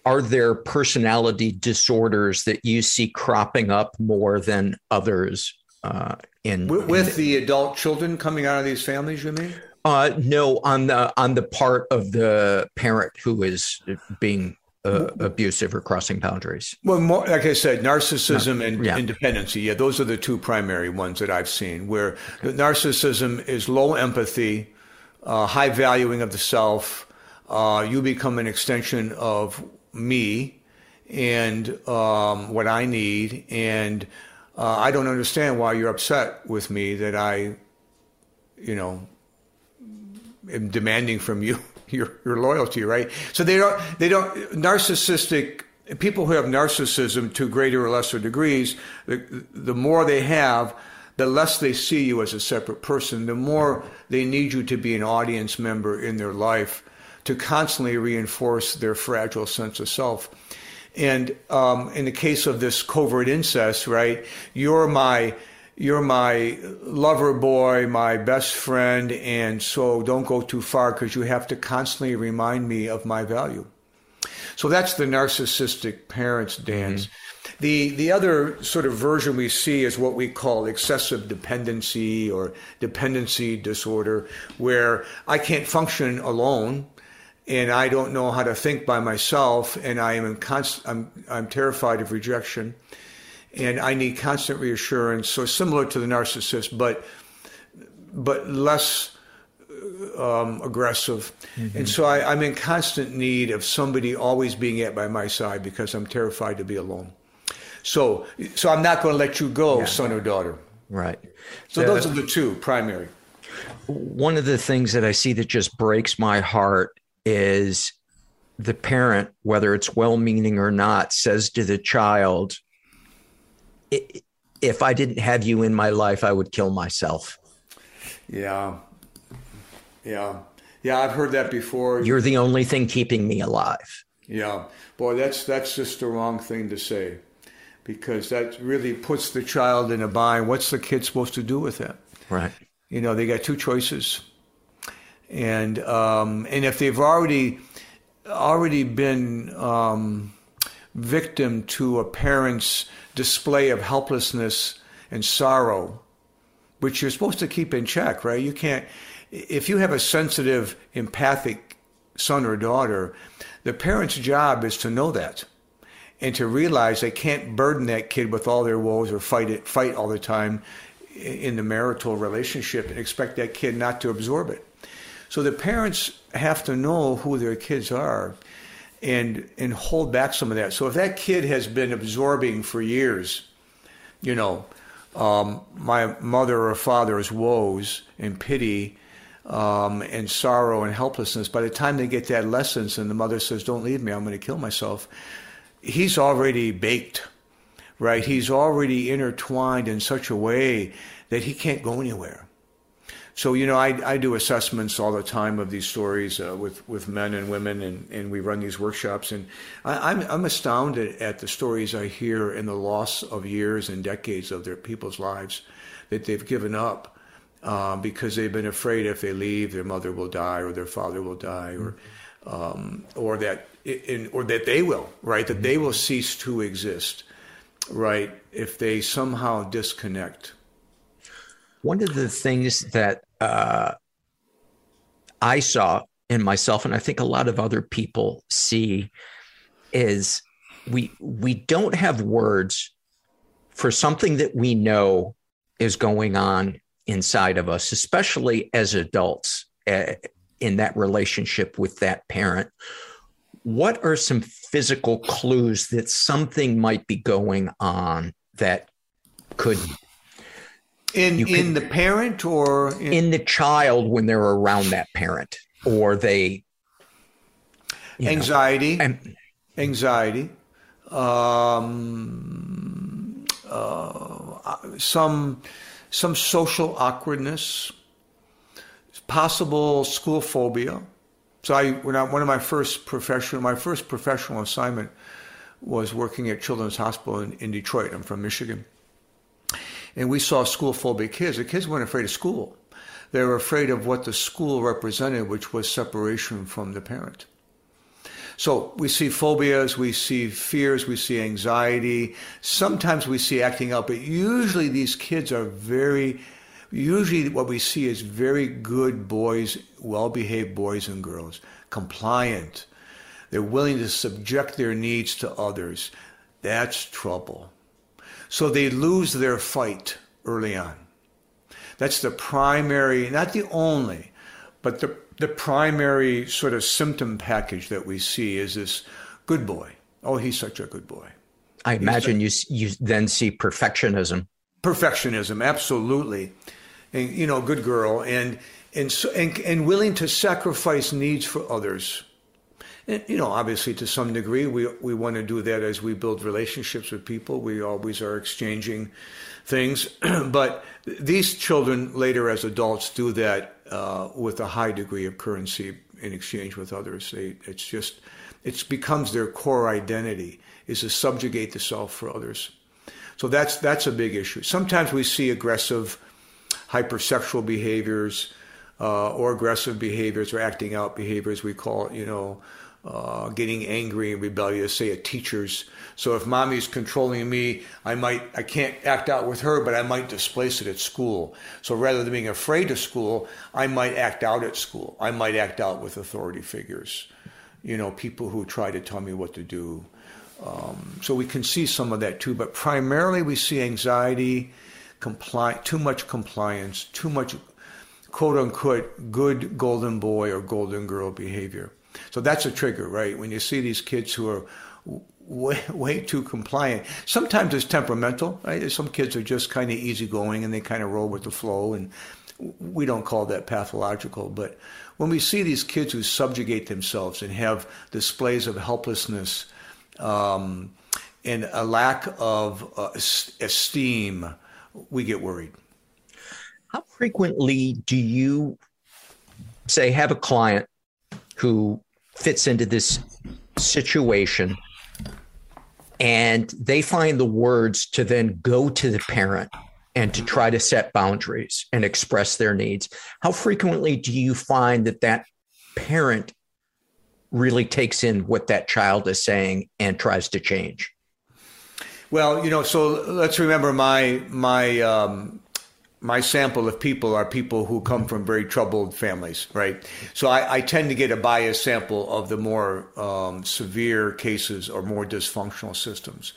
are there personality disorders that you see cropping up more than others uh, in with, with in the, the adult children coming out of these families? You mean? Uh, no, on the on the part of the parent who is being uh, abusive or crossing boundaries. Well, more, like I said, narcissism no, and yeah. independency. Yeah, those are the two primary ones that I've seen. Where narcissism is low empathy, uh, high valuing of the self. Uh, you become an extension of me and um, what I need, and uh, I don't understand why you're upset with me that I, you know, am demanding from you your, your loyalty, right? So they don't they don't narcissistic people who have narcissism to greater or lesser degrees. The, the more they have, the less they see you as a separate person. The more they need you to be an audience member in their life to constantly reinforce their fragile sense of self. And um, in the case of this covert incest, right, you're my you're my lover boy, my best friend, and so don't go too far because you have to constantly remind me of my value. So that's the narcissistic parents dance. Mm-hmm. The the other sort of version we see is what we call excessive dependency or dependency disorder, where I can't function alone and I don't know how to think by myself, and I am in const- I'm I'm terrified of rejection, and I need constant reassurance. So similar to the narcissist, but but less um, aggressive, mm-hmm. and so I, I'm in constant need of somebody always being at by my side because I'm terrified to be alone. So so I'm not going to let you go, yeah. son or daughter. Right. So the, those are the two primary. One of the things that I see that just breaks my heart is the parent, whether it's well meaning or not, says to the child, If I didn't have you in my life, I would kill myself. Yeah. Yeah. Yeah, I've heard that before. You're the only thing keeping me alive. Yeah. Boy, that's that's just the wrong thing to say. Because that really puts the child in a bind. What's the kid supposed to do with that? Right. You know, they got two choices and um, and if they've already already been um, victim to a parent's display of helplessness and sorrow, which you're supposed to keep in check, right? You can't if you have a sensitive, empathic son or daughter, the parent's job is to know that and to realize they can't burden that kid with all their woes or fight it fight all the time in the marital relationship and expect that kid not to absorb it. So the parents have to know who their kids are and and hold back some of that. So if that kid has been absorbing for years, you know, um, my mother or father's woes and pity um, and sorrow and helplessness, by the time they get to adolescence and the mother says, Don't leave me, I'm going to kill myself, he's already baked, right? He's already intertwined in such a way that he can't go anywhere. So, you know, I, I do assessments all the time of these stories uh, with, with men and women, and, and we run these workshops. And I, I'm, I'm astounded at the stories I hear and the loss of years and decades of their people's lives that they've given up uh, because they've been afraid if they leave, their mother will die or their father will die, or, um, or, that, in, or that they will, right? That they will cease to exist, right? If they somehow disconnect. One of the things that uh, I saw in myself, and I think a lot of other people see, is we we don't have words for something that we know is going on inside of us, especially as adults uh, in that relationship with that parent. What are some physical clues that something might be going on that could in you in the parent or in-, in the child when they're around that parent or they anxiety know, and, anxiety. Um, uh, some some social awkwardness. Possible school phobia. So I when I, one of my first professional my first professional assignment was working at Children's Hospital in, in Detroit. I'm from Michigan and we saw school phobic kids. The kids weren't afraid of school. They were afraid of what the school represented, which was separation from the parent. So we see phobias, we see fears, we see anxiety. Sometimes we see acting out, but usually these kids are very, usually what we see is very good boys, well behaved boys and girls, compliant. They're willing to subject their needs to others. That's trouble. So they lose their fight early on. That's the primary, not the only, but the, the primary sort of symptom package that we see is this good boy. Oh, he's such a good boy. I imagine you you then see perfectionism. Perfectionism, absolutely, and you know, good girl, and and so and, and willing to sacrifice needs for others. And, you know, obviously, to some degree, we we want to do that as we build relationships with people. We always are exchanging things, but these children later, as adults, do that uh, with a high degree of currency in exchange with others. They, it's just it becomes their core identity is to subjugate the self for others. So that's that's a big issue. Sometimes we see aggressive, hypersexual behaviors, uh, or aggressive behaviors or acting out behaviors. We call it, you know, uh, getting angry and rebellious, say at teachers. So if mommy's controlling me, I might I can't act out with her, but I might displace it at school. So rather than being afraid of school, I might act out at school. I might act out with authority figures, you know, people who try to tell me what to do. Um, so we can see some of that too, but primarily we see anxiety, compli- too much compliance, too much quote unquote good golden boy or golden girl behavior. So that's a trigger, right? When you see these kids who are way, way too compliant. Sometimes it's temperamental, right? Some kids are just kind of easygoing and they kind of roll with the flow, and we don't call that pathological. But when we see these kids who subjugate themselves and have displays of helplessness um, and a lack of uh, esteem, we get worried. How frequently do you say have a client who fits into this situation. And they find the words to then go to the parent and to try to set boundaries and express their needs. How frequently do you find that that parent really takes in what that child is saying and tries to change? Well you know so let's remember my my um, my sample of people are people who come from very troubled families, right? So I, I tend to get a biased sample of the more um, severe cases or more dysfunctional systems.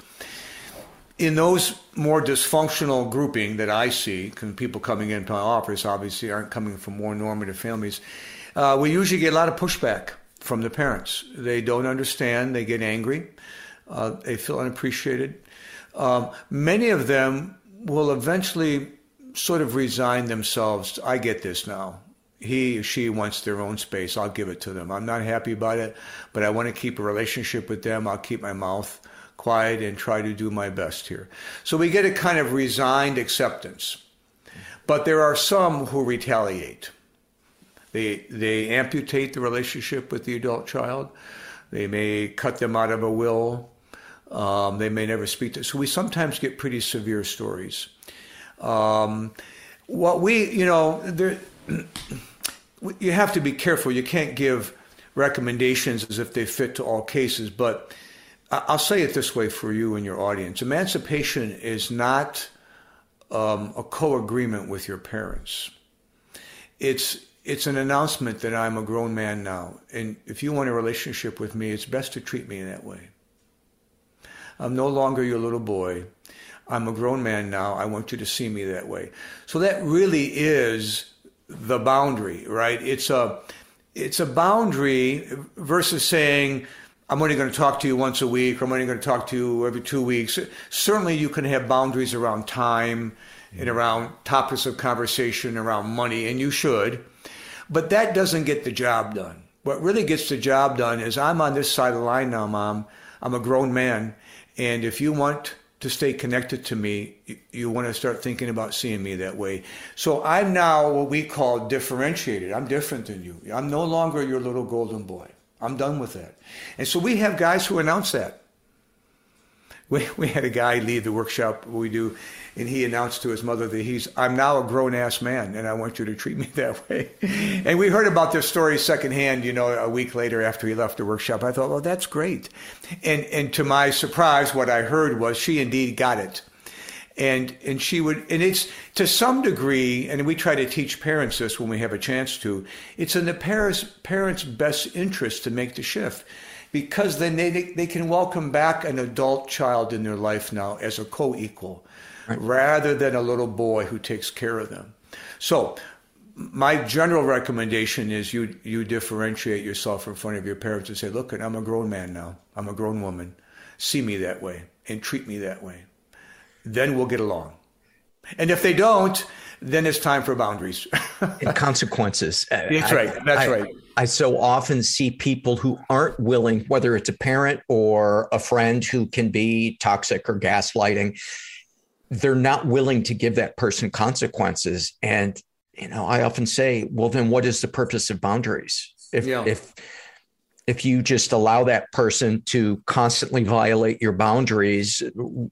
In those more dysfunctional grouping that I see, because people coming into my office obviously aren't coming from more normative families, uh, we usually get a lot of pushback from the parents. They don't understand, they get angry, uh, they feel unappreciated. Um, many of them will eventually sort of resign themselves. I get this now. He or she wants their own space. I'll give it to them. I'm not happy about it, but I want to keep a relationship with them. I'll keep my mouth quiet and try to do my best here. So we get a kind of resigned acceptance. But there are some who retaliate. They, they amputate the relationship with the adult child. They may cut them out of a will. Um, they may never speak to. So we sometimes get pretty severe stories. Um, what we, you know, there, you have to be careful. You can't give recommendations as if they fit to all cases. But I'll say it this way for you and your audience: emancipation is not um, a co-agreement with your parents. It's it's an announcement that I'm a grown man now, and if you want a relationship with me, it's best to treat me in that way. I'm no longer your little boy. I'm a grown man now. I want you to see me that way. So that really is the boundary, right? It's a it's a boundary versus saying I'm only going to talk to you once a week or I'm only going to talk to you every two weeks. Certainly, you can have boundaries around time and around topics of conversation, around money, and you should. But that doesn't get the job done. What really gets the job done is I'm on this side of the line now, mom. I'm a grown man. And if you want to stay connected to me, you, you, want to start thinking about seeing me that way. So I'm now what we call differentiated. I'm different than you. I'm no longer your little golden boy. I'm done with that. And so we have guys who announce that. We, we had a guy leave the workshop we do, and he announced to his mother that he's, I'm now a grown ass man, and I want you to treat me that way. And we heard about this story secondhand, you know, a week later after he left the workshop. I thought, well, that's great. And, and to my surprise, what I heard was she indeed got it. And, and she would, and it's to some degree, and we try to teach parents this when we have a chance to, it's in the parents, parents' best interest to make the shift because then they, they can welcome back an adult child in their life now as a co-equal right. rather than a little boy who takes care of them. So my general recommendation is you you differentiate yourself in front of your parents and say, "Look, I'm a grown man now. I'm a grown woman. See me that way and treat me that way. Then we'll get along." And if they don't, then it's time for boundaries and consequences. That's right. That's I, right. I, so often see people who aren't willing, whether it's a parent or a friend who can be toxic or gaslighting, they're not willing to give that person consequences. And, you know, I often say, well, then what is the purpose of boundaries? If, yeah. if, if you just allow that person to constantly violate your boundaries,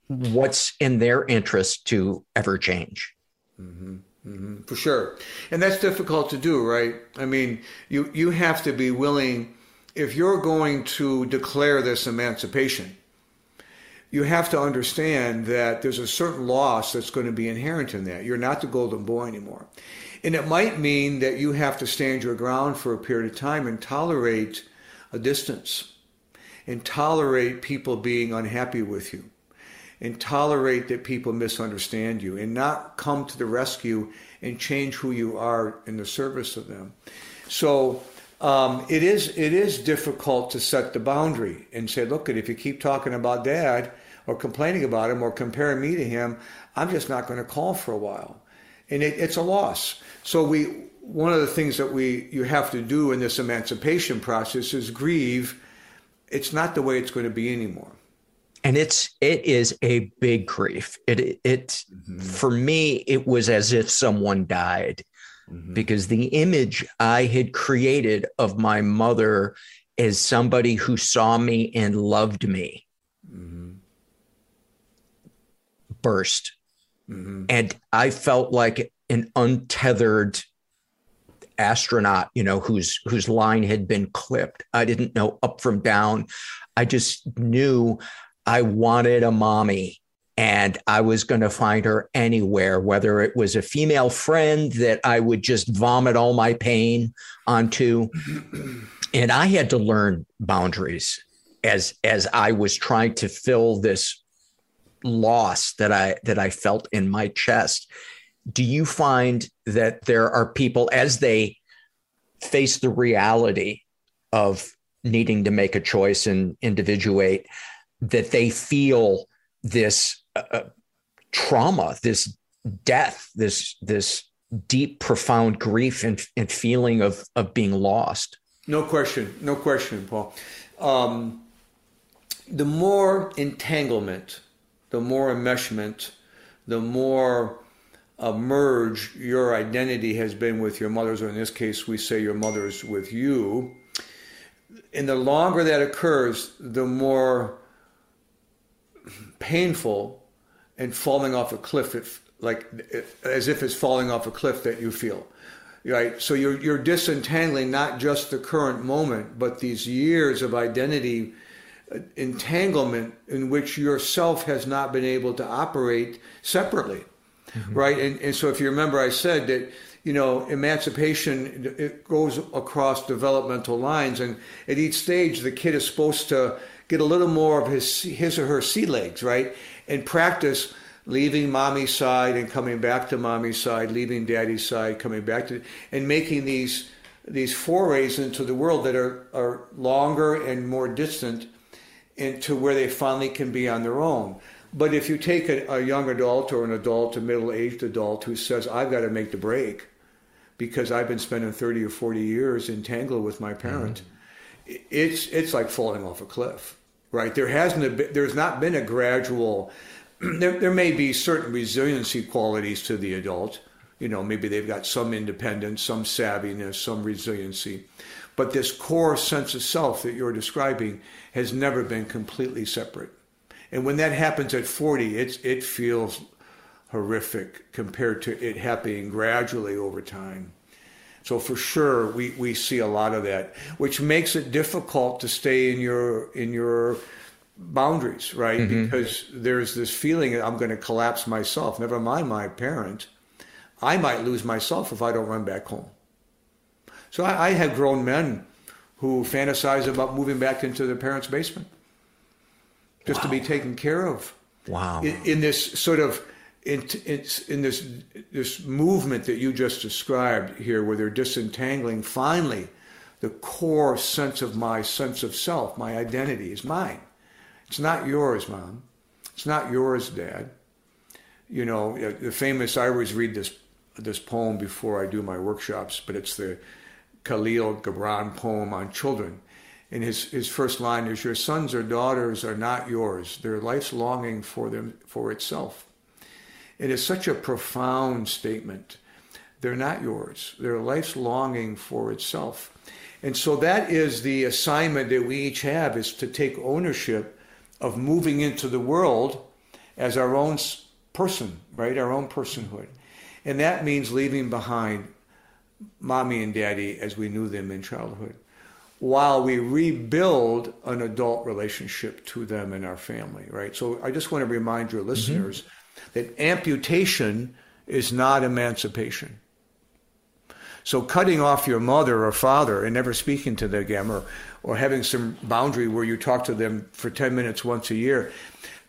what's in their interest to ever change? Mm-hmm. Mm-hmm. For sure. And that's difficult to do, right? I mean, you, you have to be willing, if you're going to declare this emancipation, you have to understand that there's a certain loss that's going to be inherent in that. You're not the golden boy anymore. And it might mean that you have to stand your ground for a period of time and tolerate a distance and tolerate people being unhappy with you and tolerate that people misunderstand you and not come to the rescue and change who you are in the service of them. So um, it is it is difficult to set the boundary and say, look, if you keep talking about dad or complaining about him or comparing me to him, I'm just not going to call for a while, and it, it's a loss. So we one of the things that we you have to do in this emancipation process is grieve. It's not the way it's going to be anymore and it's it is a big grief it it mm-hmm. for me it was as if someone died mm-hmm. because the image i had created of my mother as somebody who saw me and loved me mm-hmm. burst mm-hmm. and i felt like an untethered astronaut you know whose whose line had been clipped i didn't know up from down i just knew I wanted a mommy and I was going to find her anywhere, whether it was a female friend that I would just vomit all my pain onto. And I had to learn boundaries as as I was trying to fill this loss that I that I felt in my chest. Do you find that there are people as they face the reality of needing to make a choice and individuate that they feel this uh, uh, trauma, this death, this this deep, profound grief and, and feeling of of being lost. No question, no question, Paul. Um, the more entanglement, the more enmeshment, the more a merge your identity has been with your mother's, or in this case, we say your mother's with you. And the longer that occurs, the more painful and falling off a cliff, it, like as if it's falling off a cliff that you feel. Right, so you're you're disentangling not just the current moment, but these years of identity uh, entanglement in which yourself has not been able to operate separately, mm-hmm. right? And, and so if you remember, I said that you know emancipation it goes across developmental lines, and at each stage the kid is supposed to get a little more of his his or her sea legs, right? And practice leaving mommy's side and coming back to mommy's side, leaving daddy's side, coming back to and making these these forays into the world that are, are longer and more distant into where they finally can be on their own. But if you take a, a young adult or an adult, a middle aged adult who says, I've got to make the break because I've been spending 30 or 40 years entangled with my parent. Mm-hmm it's it's like falling off a cliff, right? There hasn't been, there's not been a gradual. There, there may be certain resiliency qualities to the adult. You know, maybe they've got some independence, some savviness, some resiliency. But this core sense of self that you're describing has never been completely separate. And when that happens at 40, it's, it feels horrific compared to it happening gradually over time. So for sure, we, we see a lot of that, which makes it difficult to stay in your in your boundaries, right? Mm-hmm. Because there's this feeling that I'm going to collapse myself. Never mind my parent. I might lose myself if I don't run back home. So I, I have grown men who fantasize about moving back into their parents' basement just wow. to be taken care of. Wow. In, in this sort of in, this this movement that you just described here, where they're disentangling finally the core sense of my sense of self, my identity is mine. It's not yours, mom. It's not yours, dad. You know, the famous. I always read this this poem before I do my workshops, but it's the Kahlil Gibran poem on children. And his, his first line is, Your sons or daughters are not yours. Their life's longing for them for itself. It is such a profound statement. They're not yours. They're life's longing for itself. And so that is the assignment that we each have is to take ownership of moving into the world as our own person, right? Our own personhood. And that means leaving behind mommy and daddy as we knew them in childhood while we rebuild an adult relationship to them and our family, right? So I just want to remind your listeners mm-hmm. That amputation is not emancipation. So cutting off your mother or father and never speaking to them again, or, or having some boundary where you talk to them for 10 minutes once a year,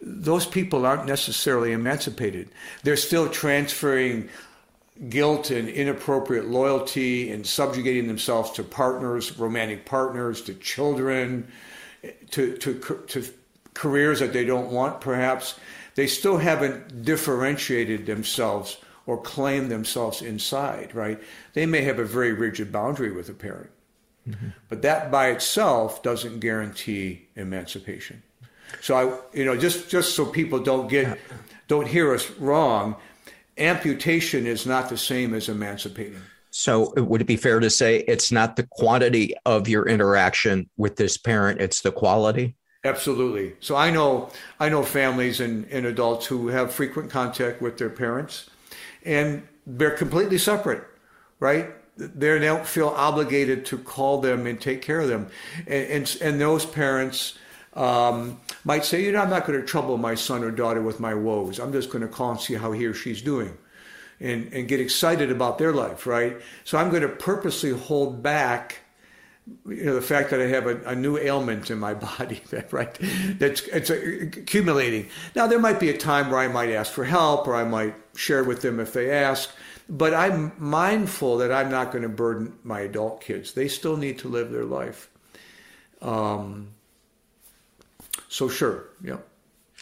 those people aren't necessarily emancipated. They're still transferring guilt and inappropriate loyalty and subjugating themselves to partners, romantic partners, to children, to, to, to careers that they don't want, perhaps. They still haven't differentiated themselves or claimed themselves inside, right? They may have a very rigid boundary with a parent. Mm-hmm. But that by itself doesn't guarantee emancipation. So I, you know, just just so people don't get, don't hear us wrong, amputation is not the same as emancipating. So, would it be fair to say it's not the quantity of your interaction with this parent; it's the quality? Absolutely. So, I know I know families and, and adults who have frequent contact with their parents, and they're completely separate, right? They don't feel obligated to call them and take care of them, and and, and those parents um, might say, you know, I'm not going to trouble my son or daughter with my woes. I'm just going to call and see how he or she's doing and, and get excited about their life, right? So I'm going to purposely hold back you know the fact that I have a, a new ailment in my body, that right? That's it's accumulating. Now there might be a time where I might ask for help, or I might share with them if they ask. But I'm mindful that I'm not going to burden my adult kids. They still need to live their life. Um, so sure, yeah.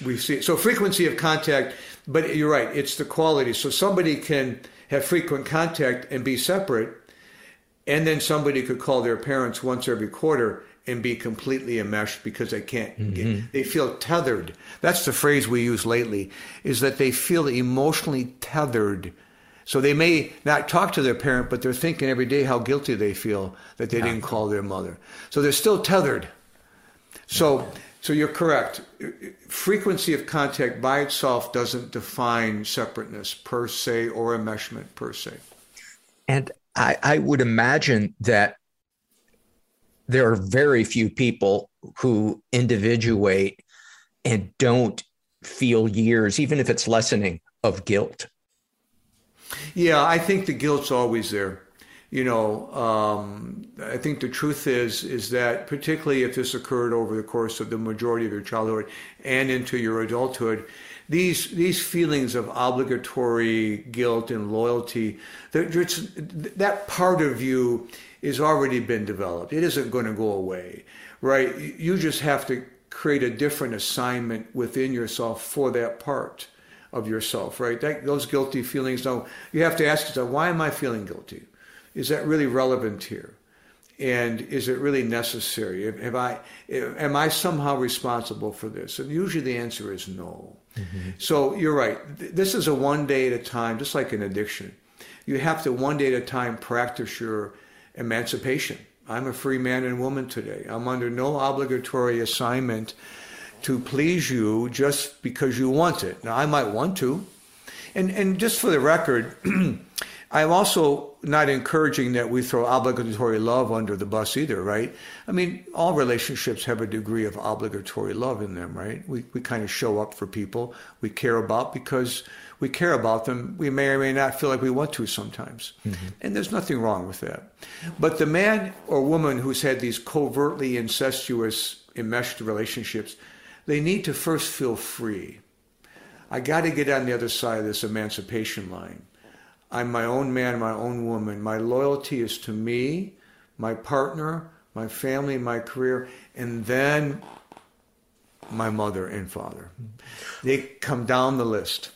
We see so frequency of contact, but you're right, it's the quality. So somebody can have frequent contact and be separate, and then somebody could call their parents once every quarter and be completely enmeshed because they can't mm-hmm. get, they feel tethered. That's the phrase we use lately, is that they feel emotionally tethered. So they may not talk to their parent, but they're thinking every day how guilty they feel that they yeah. didn't call their mother. So they're still tethered. So so you're correct. Frequency of contact by itself doesn't define separateness per se or enmeshment per se. And I, I would imagine that there are very few people who individuate and don't feel years, even if it's lessening, of guilt. Yeah, I think the guilt's always there you know, um, I think the truth is is that particularly if this occurred over the course of the majority of your childhood and into your adulthood, these these feelings of obligatory guilt and loyalty, that part of you is already been developed. It isn't going to go away, right? You just have to create a different assignment within yourself for that part of yourself, right? That, those guilty feelings. Now you have to ask yourself, why am I feeling guilty? is that really relevant here? And is it really necessary? Have I, am I somehow responsible for this? And usually the answer is no. Mm-hmm. So you're right. This is a one day at a time, just like an addiction. You have to one day at a time practice your emancipation. I'm a free man and woman today. I'm under no obligatory assignment to please you just because you want it. Now I might want to. And and just for the record, I'm also not encouraging that we throw obligatory love under the bus either, right? I mean, all relationships have a degree of obligatory love in them, right? We, we kind of show up for people we care about because we care about them. We may or may not feel like we want to sometimes. Mm-hmm. And there's nothing wrong with that. But the man or woman who's had these covertly incestuous, enmeshed relationships, they need to first feel free. I got to get on the other side of this emancipation line. I'm my own man, my own woman. My loyalty is to me, my partner, my family, my career, and then my mother and father. They come down the list.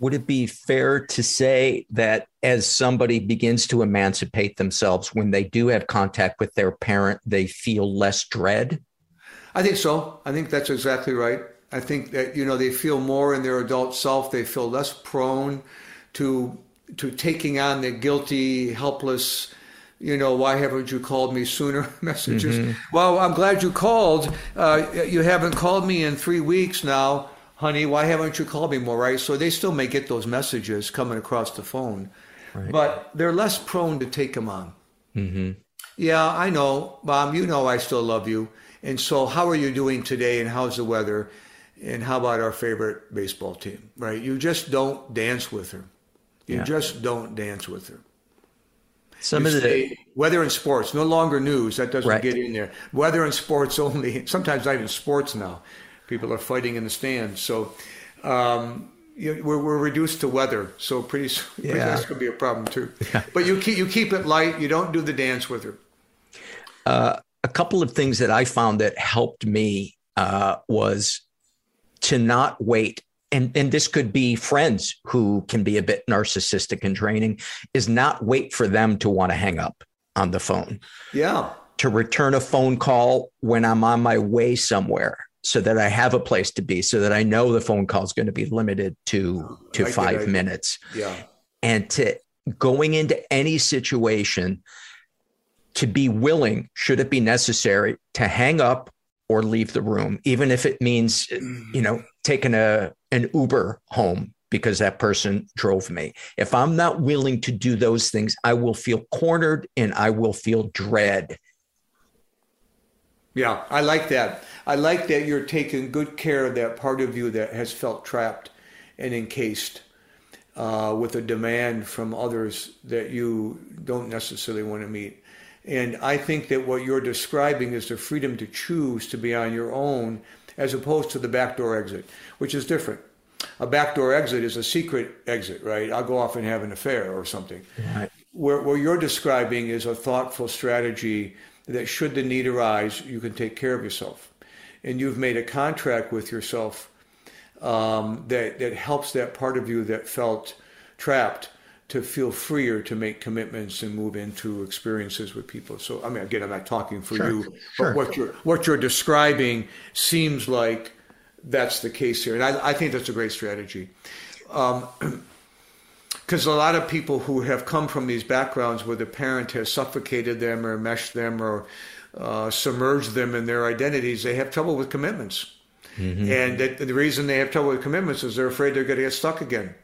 Would it be fair to say that as somebody begins to emancipate themselves, when they do have contact with their parent, they feel less dread? I think so. I think that's exactly right. I think that, you know, they feel more in their adult self. They feel less prone to to taking on the guilty, helpless you know, why haven't you called me sooner messages. Well, I'm glad you called. Uh, you haven't called me in three weeks now, honey. Why haven't you called me more, right? So they still may get those messages coming across the phone, but they're less prone to take them on. Mm-hmm. Yeah, I know, Mom. You know I still love you. And so, how are you doing today? And how's the weather? And how about our favorite baseball team? Right? You just don't dance with her. You Yeah. just don't dance with her. Some You of the weather and sports, no longer news. That doesn't Right. get in there. Weather and sports only. Sometimes not even sports now. People are fighting in the stands. So um, you, we're, we're reduced to weather. So pretty soon Yeah. that's going to be a problem too. But you keep you keep it light. You don't do the dance with her. Uh, a couple of things that I found that helped me uh, was to not wait. And, and this could be friends who can be a bit narcissistic and draining, is not wait for them to want to hang up on the phone. Yeah. To return a phone call when I'm on my way somewhere so that I have a place to be, so that I know the phone call is going to be limited to, to that five minutes Yeah. and to going into any situation to be willing, should it be necessary, to hang up or leave the room, even if it means, you know, taking a an Uber home because that person drove me. If I'm not willing to do those things, I will feel cornered and I will feel dread. Yeah, I like that. I like that you're taking good care of that part of you that has felt trapped and encased uh, with a demand from others that you don't necessarily want to meet. And I think that what you're describing is the freedom to choose to be on your own as opposed to the backdoor exit, which is different. A backdoor exit is a secret exit, right? I'll go off and have an affair or something. Right. Where, what you're describing is a thoughtful strategy that, should the need arise, you can take care of yourself. And you've made a contract with yourself um, that, that helps that part of you that felt trapped to feel freer to make commitments and move into experiences with people. So, I mean, again, I'm not talking for Sure, you, sure. but what you're, what you're describing seems like that's the case here. And I, I think that's a great strategy. Um, because a lot of people who have come from these backgrounds where the parent has suffocated them or meshed them or uh, submerged them in their identities, they have trouble with commitments. And that, the reason they have trouble with commitments is they're afraid they're going to get stuck again.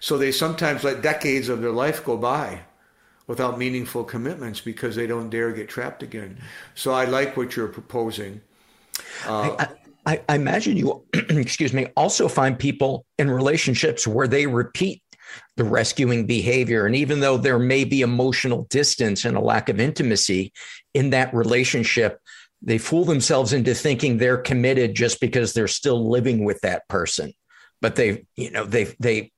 So they sometimes let decades of their life go by without meaningful commitments because they don't dare get trapped again. So I like what you're proposing. Uh, I, I, I imagine you, excuse me, also find people in relationships where they repeat the rescuing behavior. And even though there may be emotional distance and a lack of intimacy in that relationship, they fool themselves into thinking they're committed just because they're still living with that person. But they, you know, they, they,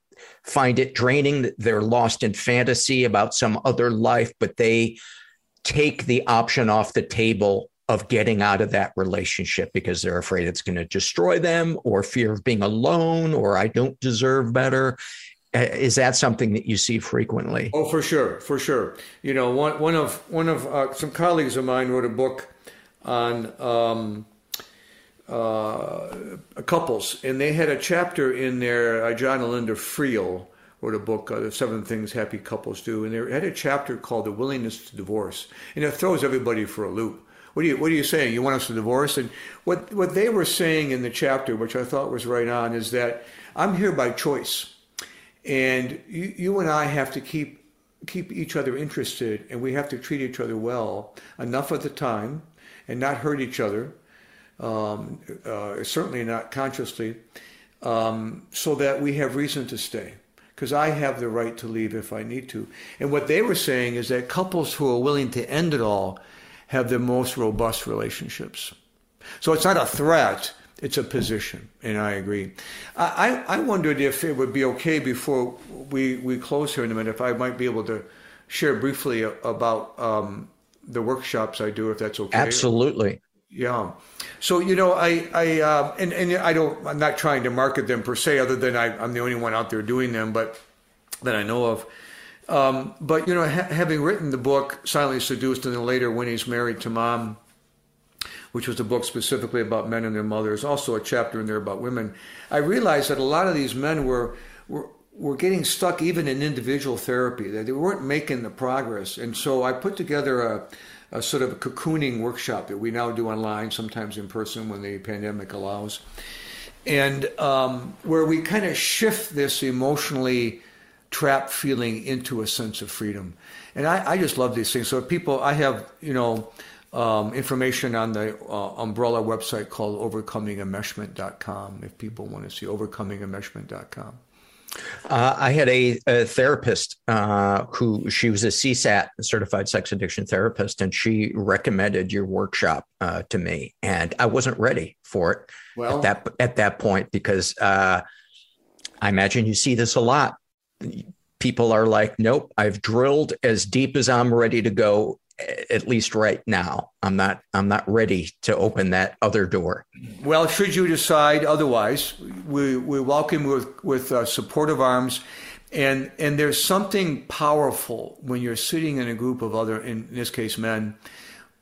find it draining that they're lost in fantasy about some other life but they take the option off the table of getting out of that relationship because they're afraid it's going to destroy them or fear of being alone or I don't deserve better. Uh, Is that something that you see frequently? Oh, for sure, for sure. You know, one one of one of uh, some colleagues of mine wrote a book on um, uh, couples, and they had a chapter in there. Uh, John and Linda Friel wrote a book, uh, "The Seven Things Happy Couples Do," and they had a chapter called "The Willingness to Divorce," and it throws everybody for a loop. What are you What are you saying? You want us to divorce? And what what they were saying in the chapter, which I thought was right on, is that I'm here by choice, and you, you and I have to keep keep each other interested, and we have to treat each other well enough of the time, and not hurt each other. Um, uh, certainly not consciously, um, so that we have reason to stay. Because I have the right to leave if I need to. And what they were saying is that couples who are willing to end it all have the most robust relationships. So it's not a threat, it's a position, and I agree. I, I wondered if it would be okay before we, we close here in a minute, if I might be able to share briefly about um, the workshops I do, if that's okay. Absolutely. Yeah. So you know, I I uh, and and I don't. I'm not trying to market them per se, other than I, I'm the only one out there doing them, but that I know of. Um, but you know, ha- having written the book "Silently Seduced" and then later "When He's Married to Mom," which was a book specifically about men and their mothers, also a chapter in there about women. I realized that a lot of these men were were were getting stuck even in individual therapy. They, they weren't making the progress. And so I put together a, a sort of a cocooning workshop that we now do online, sometimes in person when the pandemic allows. And um, where we kind of shift this emotionally trapped feeling into a sense of freedom. And I, I just love these things. So people, I have, you know, um, information on the uh, umbrella website called overcomingenmeshment.com if people want to see overcomingenmeshment.com. Uh, I had a, a therapist uh, who she was a CSAT certified sex addiction therapist, and she recommended your workshop uh, to me, and I wasn't ready for it well, at that at that point because uh, I imagine you see this a lot. People are like, "Nope, I've drilled as deep as I'm ready to go at least right now. I'm not I'm not ready to open that other door. Well, should you decide otherwise, we we welcome with with uh, supportive arms. And and there's something powerful when you're sitting in a group of other, in this case, men.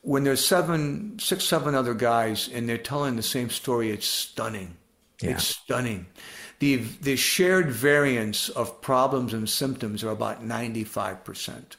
When there's seven, six, seven other guys, and they're telling the same story, it's stunning. Yeah. It's stunning. The the shared variance of problems and symptoms are about ninety five percent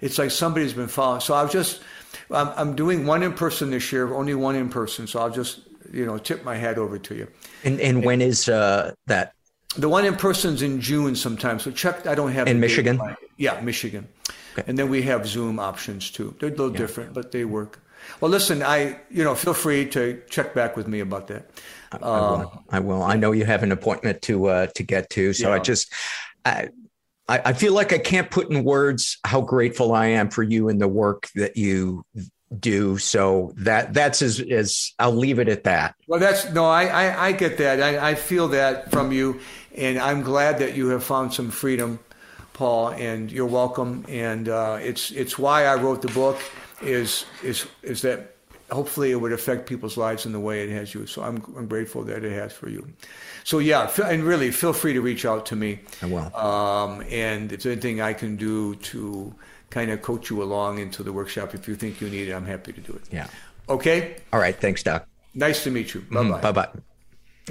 it's like somebody's been following. So I've just, I'm, I'm doing one in person this year, only one in person. So I'll just, you know, tip my hat over to you. And and when is uh, that? The one in person's in June sometime. So check. I don't have in the date Michigan. yeah, Michigan. Okay. And then we have Zoom options too. They're a little different, but they work. Well, listen, I, you know, feel free to check back with me about that. I will. I will. I know you have an appointment to uh, to get to, so I just. I, I I feel like I can't put in words how grateful I am for you and the work that you do. So that that's as as I'll leave it at that. Well, that's no, I, I, I get that. I, I feel that from you, and I'm glad that you have found some freedom, Paul. And you're welcome. And uh, it's it's why I wrote the book is is is that hopefully it would affect people's lives in the way it has you. So I'm I'm grateful that it has for you. So yeah, and really feel free to reach out to me. I will. Um, and if there's anything I can do to kind of coach you along into the workshop, if you think you need it, I'm happy to do it. Yeah. Okay. All right. Thanks, Doc. Nice to meet you. Bye bye. Bye bye.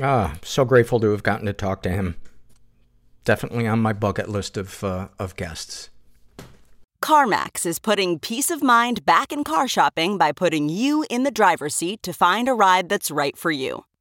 Ah, so grateful to have gotten to talk to him. Definitely on my bucket list of uh, of guests. CarMax is putting peace of mind back in car shopping by putting you in the driver's seat to find a ride that's right for you.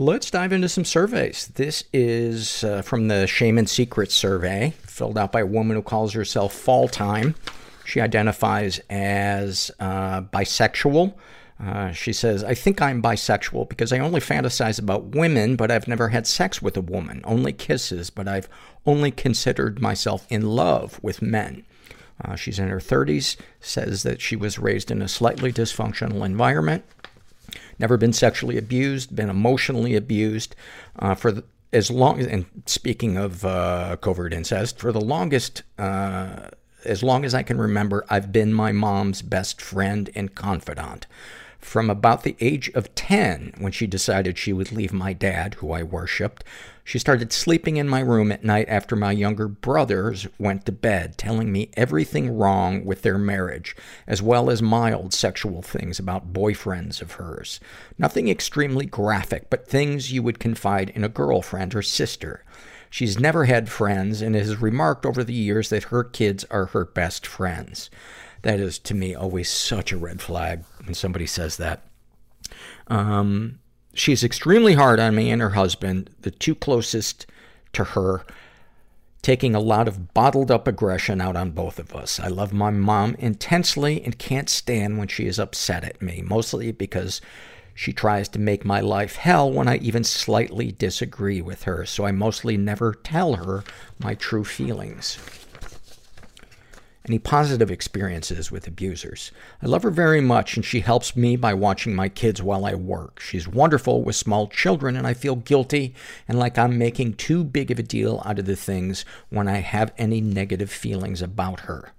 Let's dive into some surveys. This is uh, from the Shame and Secrets survey, filled out by a woman who calls herself Fall Time. She identifies as uh, bisexual. Uh, she says, I think I'm bisexual because I only fantasize about women, but I've never had sex with a woman. Only kisses, but I've only considered myself in love with men. Uh, she's in her 30s, says that she was raised in a slightly dysfunctional environment, never been sexually abused, been emotionally abused uh, for the, as long as, and speaking of uh, covert incest, for the longest, uh, as long as I can remember, I've been my mom's best friend and confidant. From about the age of 10, when she decided she would leave my dad, who I worshipped, she started sleeping in my room at night after my younger brothers went to bed, telling me everything wrong with their marriage, as well as mild sexual things about boyfriends of hers. Nothing extremely graphic, but things you would confide in a girlfriend or sister. She's never had friends and has remarked over the years that her kids are her best friends. That is, to me, always such a red flag when somebody says that. Um, she's extremely hard on me and her husband, the two closest to her. taking a lot of bottled up aggression out on both of us. I love my mom intensely and can't stand when she is upset at me, mostly because she tries to make my life hell when I even slightly disagree with her, so I mostly never tell her my true feelings. Any positive experiences with abusers? I love her very much and she helps me by watching my kids while I work. She's wonderful with small children and I feel guilty and like I'm making too big of a deal out of the things when I have any negative feelings about her.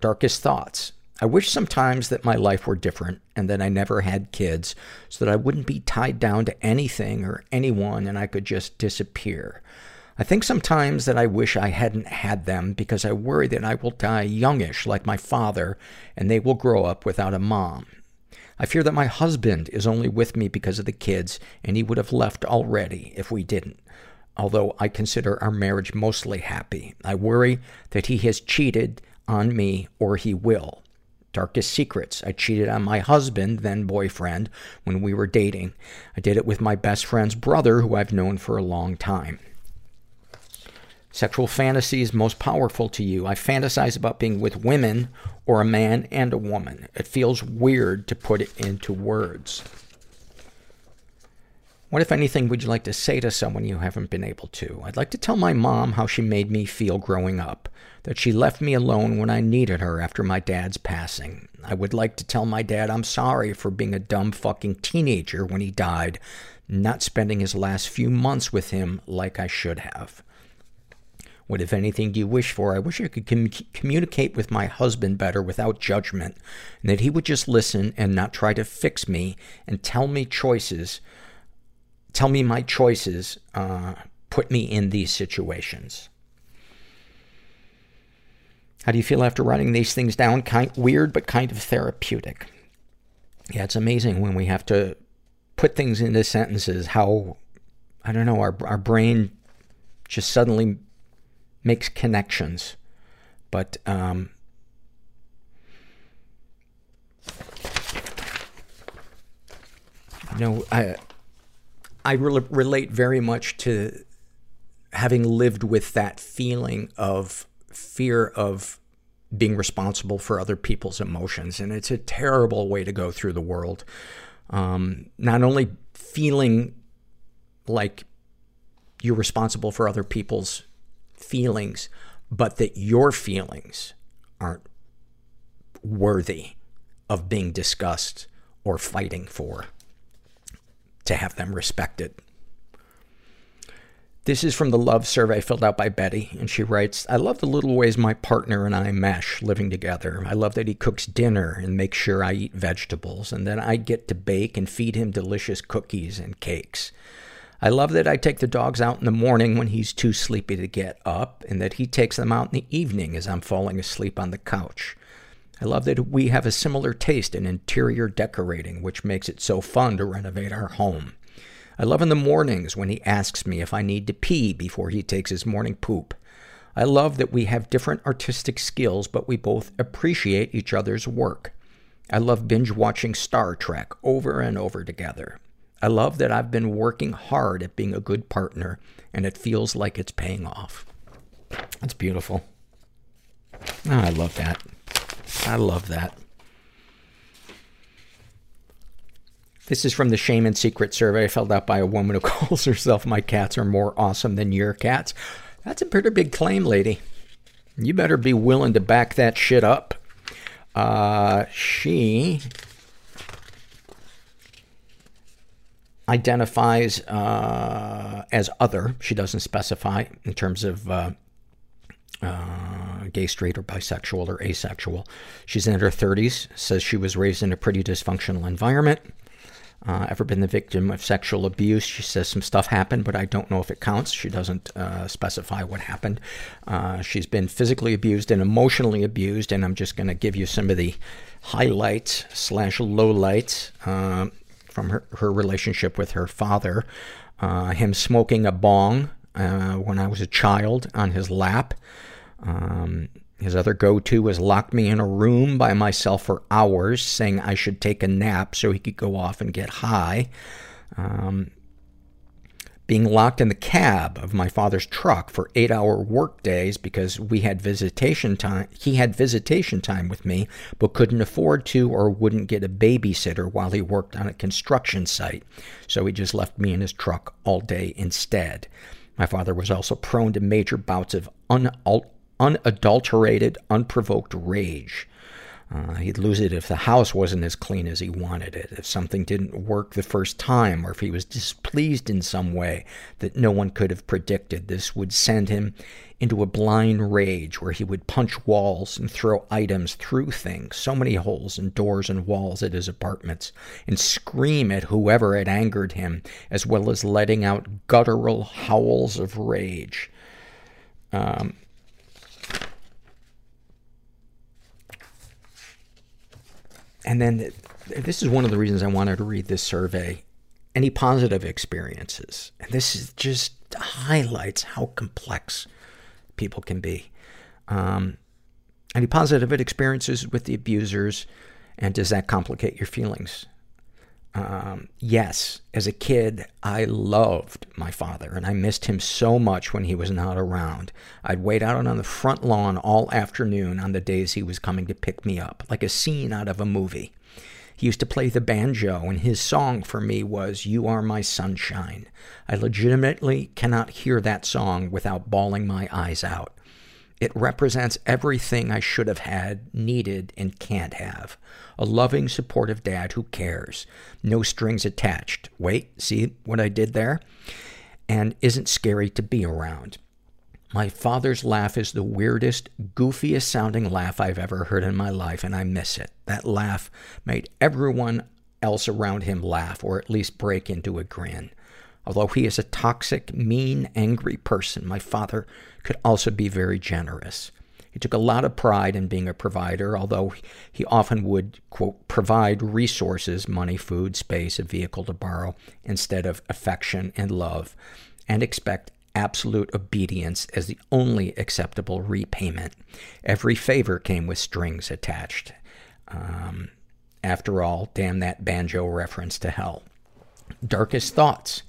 Darkest thoughts. I wish sometimes that my life were different and that I never had kids so that I wouldn't be tied down to anything or anyone and I could just disappear. I think sometimes that I wish I hadn't had them because I worry that I will die youngish like my father and they will grow up without a mom. I fear that my husband is only with me because of the kids and he would have left already if we didn't. Although I consider our marriage mostly happy, I worry that he has cheated on me or he will. Darkest secrets. I cheated on my husband, then boyfriend, when we were dating. I did it with my best friend's brother, who I've known for a long time. Sexual fantasies most powerful to you. I fantasize about being with women or a man and a woman. It feels weird to put it into words. What, if anything, would you like to say to someone you haven't been able to? I'd like to tell my mom how she made me feel growing up. That she left me alone when I needed her after my dad's passing. I would like to tell my dad I'm sorry for being a dumb fucking teenager when he died, not spending his last few months with him like I should have. What, if anything, do you wish for? I wish I could com- communicate with my husband better without judgment, and that he would just listen and not try to fix me and tell me choices, tell me my choices, uh, put me in these situations. How do you feel after writing these things down? Kind weird, but kind of therapeutic. Yeah, it's amazing when we have to put things into sentences. How I don't know our our brain just suddenly makes connections. But, um, know, I, I re- relate very much to having lived with that feeling of fear of being responsible for other people's emotions. And it's a terrible way to go through the world. Um, not only feeling like you're responsible for other people's feelings, but that your feelings aren't worthy of being discussed or fighting for to have them respected. This is from the love survey filled out by Betty, and she writes, I love the little ways my partner and I mesh living together. I love that he cooks dinner and makes sure I eat vegetables, and then I get to bake and feed him delicious cookies and cakes. I love that I take the dogs out in the morning when he's too sleepy to get up, and that he takes them out in the evening as I'm falling asleep on the couch. I love that we have a similar taste in interior decorating, which makes it so fun to renovate our home. I love in the mornings when he asks me if I need to pee before he takes his morning poop. I love that we have different artistic skills, but we both appreciate each other's work. I love binge watching Star Trek over and over together. I love that I've been working hard at being a good partner, and it feels like it's paying off. That's beautiful. Oh, I love that. I love that. This is from the Shame and Secret survey filled out by a woman who calls herself My Cats Are More Awesome Than Your Cats. That's a pretty big claim, lady. You better be willing to back that shit up. Uh, she identifies uh, as other. She doesn't specify in terms of uh, uh, gay, straight, or bisexual or asexual. She's in her 30s, says she was raised in a pretty dysfunctional environment. Uh, ever been the victim of sexual abuse? She says some stuff happened, but I don't know if it counts. She doesn't uh, specify what happened. Uh, she's been physically abused and emotionally abused, and I'm just going to give you some of the highlights slash lowlights um, from her, her relationship with her father. Uh, him smoking a bong uh, when I was a child on his lap. Um, his other go-to was lock me in a room by myself for hours, saying I should take a nap so he could go off and get high. Um, being locked in the cab of my father's truck for eight hour work days because we had visitation time, he had visitation time with me, but couldn't afford to or wouldn't get a babysitter while he worked on a construction site. So he just left me in his truck all day instead. My father was also prone to major bouts of unal- unadulterated, unprovoked rage. Uh, he'd lose it if the house wasn't as clean as he wanted it, if something didn't work the first time, or if he was displeased in some way that no one could have predicted. This would send him into a blind rage where he would punch walls and throw items through things, so many holes and doors and walls at his apartments, and scream at whoever had angered him, as well as letting out guttural howls of rage. Um, and then this is one of the reasons I wanted to read this survey. Any positive experiences? And this is just highlights how complex people can be. Um, any positive experiences with the abusers, and does that complicate your feelings? Um, yes, as a kid, I loved my father and I missed him so much when he was not around. I'd wait out on the front lawn all afternoon on the days he was coming to pick me up, like a scene out of a movie. He used to play the banjo, and his song for me was You Are My Sunshine. I legitimately cannot hear that song without bawling my eyes out. It represents everything I should have had, needed, and can't have. A loving, supportive dad who cares. No strings attached. Wait, see what I did there? And isn't scary to be around. My father's laugh is the weirdest, goofiest sounding laugh I've ever heard in my life, and I miss it. That laugh made everyone else around him laugh, or at least break into a grin. Although he is a toxic, mean, angry person, my father could also be very generous. He took a lot of pride in being a provider, although he often would, quote, provide resources, money, food, space, a vehicle to borrow, instead of affection and love, and expect absolute obedience as the only acceptable repayment. Every favor came with strings attached. Um, after all, damn that banjo reference to hell. Darkest thoughts.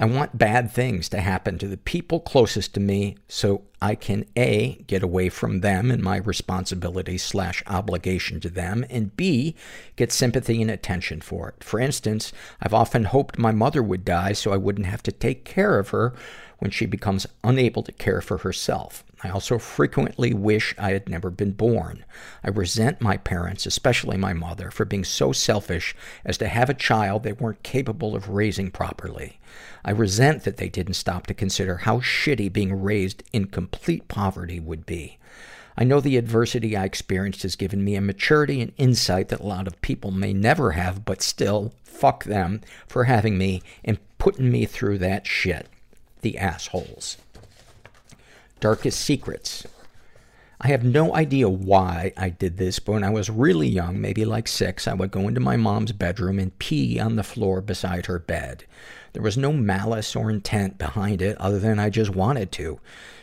I want bad things to happen to the people closest to me so I can A, get away from them and my responsibility slash obligation to them, and B, get sympathy and attention for it. For instance, I've often hoped my mother would die so I wouldn't have to take care of her when she becomes unable to care for herself. I also frequently wish I had never been born. I resent my parents, especially my mother, for being so selfish as to have a child they weren't capable of raising properly. I resent that they didn't stop to consider how shitty being raised in complete poverty would be. I know the adversity I experienced has given me a maturity and insight that a lot of people may never have, but still, fuck them for having me and putting me through that shit. The assholes. Darkest secrets. I have no idea why I did this, but when I was really young, maybe like six, I would go into my mom's bedroom and pee on the floor beside her bed. There was no malice or intent behind it other than I just wanted to.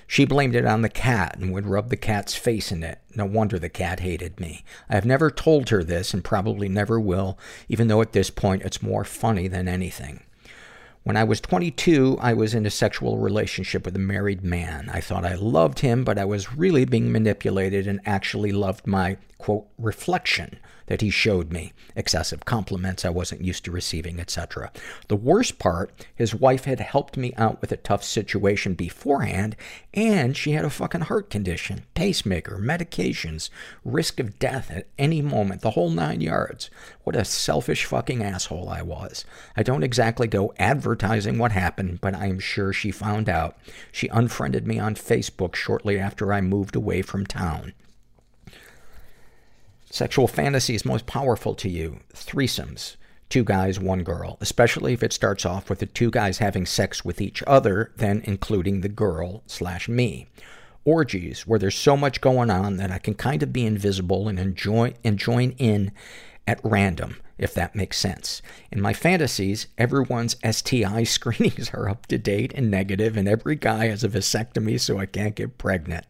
She blamed it on the cat and would rub the cat's face in it. No wonder the cat hated me. I have never told her this and probably never will, even though at this point it's more funny than anything. When I was 22, I was in a sexual relationship with a married man. I thought I loved him, but I was really being manipulated and actually loved my, quote, reflection that he showed me. Excessive compliments I wasn't used to receiving, etc. The worst part, his wife had helped me out with a tough situation beforehand, and she had a fucking heart condition, pacemaker, medications, risk of death at any moment, the whole nine yards. What a selfish fucking asshole I was. I don't exactly go advertising what happened, but I am sure she found out. She unfriended me on Facebook shortly after I moved away from town. Sexual fantasies most powerful to you. Threesomes. Two guys, one girl. Especially if it starts off with the two guys having sex with each other, then including the girl slash me. Orgies, where there's so much going on that I can kind of be invisible and enjoy, and join in at random, if that makes sense. In my fantasies, everyone's STI screenings are up to date and negative, and every guy has a vasectomy so I can't get pregnant.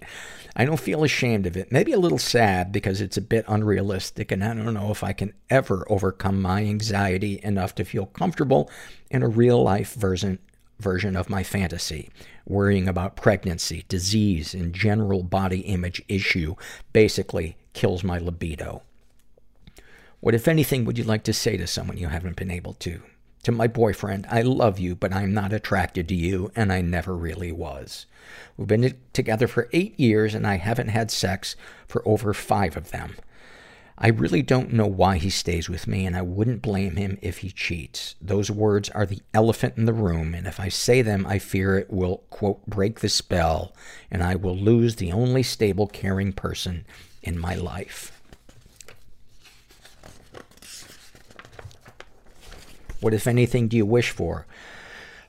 I don't feel ashamed of it. Maybe a little sad because it's a bit unrealistic, and I don't know if I can ever overcome my anxiety enough to feel comfortable in a real life version, version of my fantasy. Worrying about pregnancy, disease, and general body image issue basically kills my libido. What, if anything, would you like to say to someone you haven't been able to? To my boyfriend, I love you, but I'm not attracted to you, and I never really was. We've been together for eight years, and I haven't had sex for over five of them. I really don't know why he stays with me, and I wouldn't blame him if he cheats. Those words are the elephant in the room, and if I say them, I fear it will, quote, break the spell, and I will lose the only stable, caring person in my life. What, if anything, do you wish for?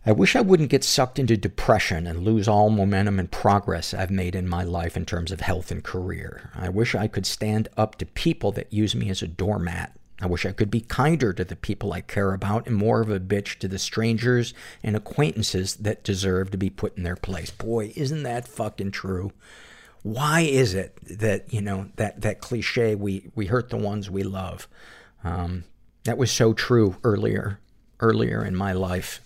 I wish I wouldn't get sucked into depression and lose all momentum and progress I've made in my life in terms of health and career. I wish I could stand up to people that use me as a doormat. I wish I could be kinder to the people I care about and more of a bitch to the strangers and acquaintances that deserve to be put in their place. Boy, isn't that fucking true? Why is it that, you know, that, that cliche, we, we hurt the ones we love? Um, that was so true earlier, earlier in my life.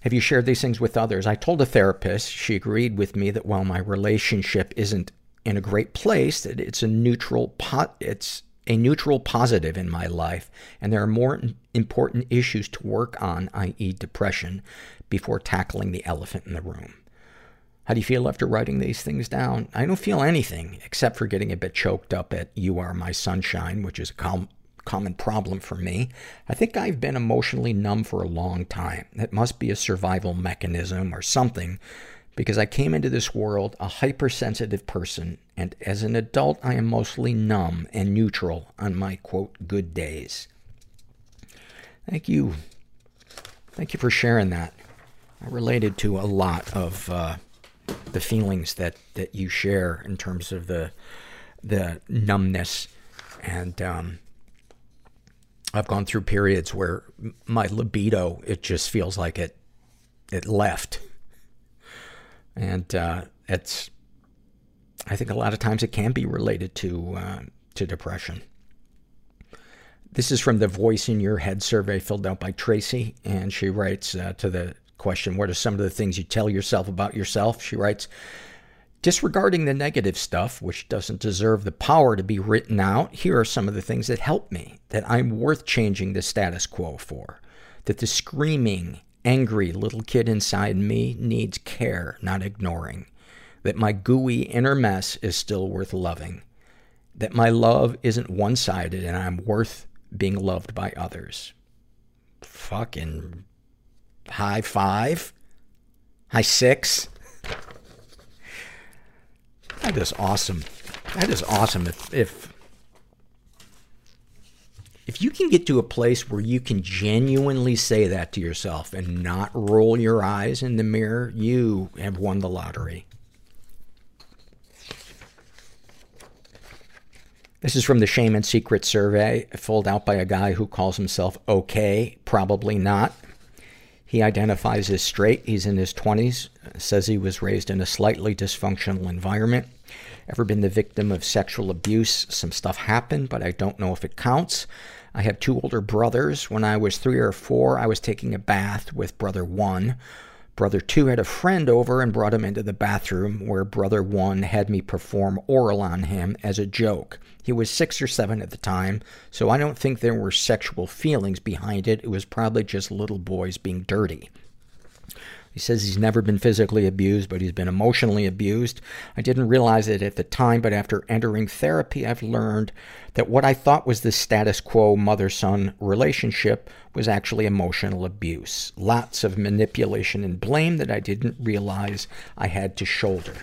Have you shared these things with others? I told a therapist. She agreed with me that while my relationship isn't in a great place, that it's a neutral pot, it's a neutral positive in my life, and there are more important issues to work on, i.e. depression, before tackling the elephant in the room. How do you feel after writing these things down? I don't feel anything, except for getting a bit choked up at You Are My Sunshine, which is a com- common problem for me. I think I've been emotionally numb for a long time. It must be a survival mechanism or something because I came into this world a hypersensitive person and as an adult I am mostly numb and neutral on my quote good days. Thank you. Thank you for sharing that. I related to a lot of uh, the feelings that, that you share in terms of the the numbness and um, I've gone through periods where my libido, it just feels like it, it left. And, uh, it's, I think a lot of times it can be related to, uh, to depression. This is from the Voice in Your Head survey filled out by Tracy, and she writes uh, to the question, What are some of the things you tell yourself about yourself? She writes, Disregarding the negative stuff, which doesn't deserve the power to be written out, here are some of the things that help me, that I'm worth changing the status quo for. That the screaming, angry little kid inside me needs care, not ignoring. That my gooey inner mess is still worth loving. That my love isn't one-sided and I'm worth being loved by others. Fucking high five? High six? That is awesome. That is awesome. If, if, if you can get to a place where you can genuinely say that to yourself and not roll your eyes in the mirror, you have won the lottery. This is from the Shame and Secret survey, filled out by a guy who calls himself okay, probably not. He identifies as straight. He's in his 20s. Says he was raised in a slightly dysfunctional environment. Ever been the victim of sexual abuse? Some stuff happened, but I don't know if it counts. I have two older brothers. When I was three or four, I was taking a bath with brother one. Brother two had a friend over and brought him into the bathroom where brother one had me perform oral on him as a joke. He was six or seven at the time, so I don't think there were sexual feelings behind it. It was probably just little boys being dirty. He says he's never been physically abused, but he's been emotionally abused. I didn't realize it at the time, but after entering therapy, I've learned that what I thought was the status quo mother-son relationship was actually emotional abuse. Lots of manipulation and blame that I didn't realize I had to shoulder.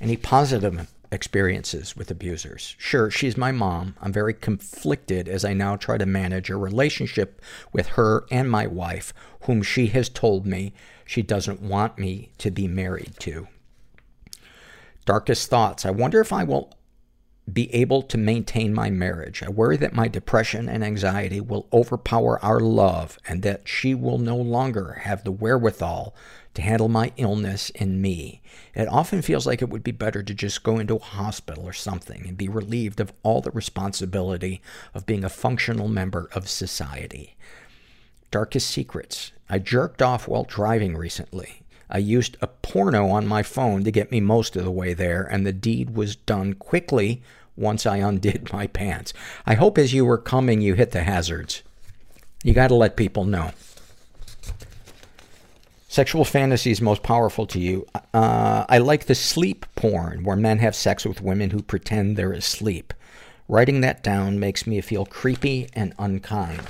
Any positive experiences with abusers. Sure, she's my mom. I'm very conflicted as I now try to manage a relationship with her and my wife, whom she has told me she doesn't want me to be married to. Darkest thoughts. I wonder if I will be able to maintain my marriage. I worry that my depression and anxiety will overpower our love and that she will no longer have the wherewithal to handle my illness and me. It often feels like it would be better to just go into a hospital or something and be relieved of all the responsibility of being a functional member of society. Darkest secrets. I jerked off while driving recently. I used a porno on my phone to get me most of the way there, and the deed was done quickly once I undid my pants. I hope as you were coming, you hit the hazards. You gotta let people know. Sexual fantasies most powerful to you. Uh, I like the sleep porn where men have sex with women who pretend they're asleep. Writing that down makes me feel creepy and unkind.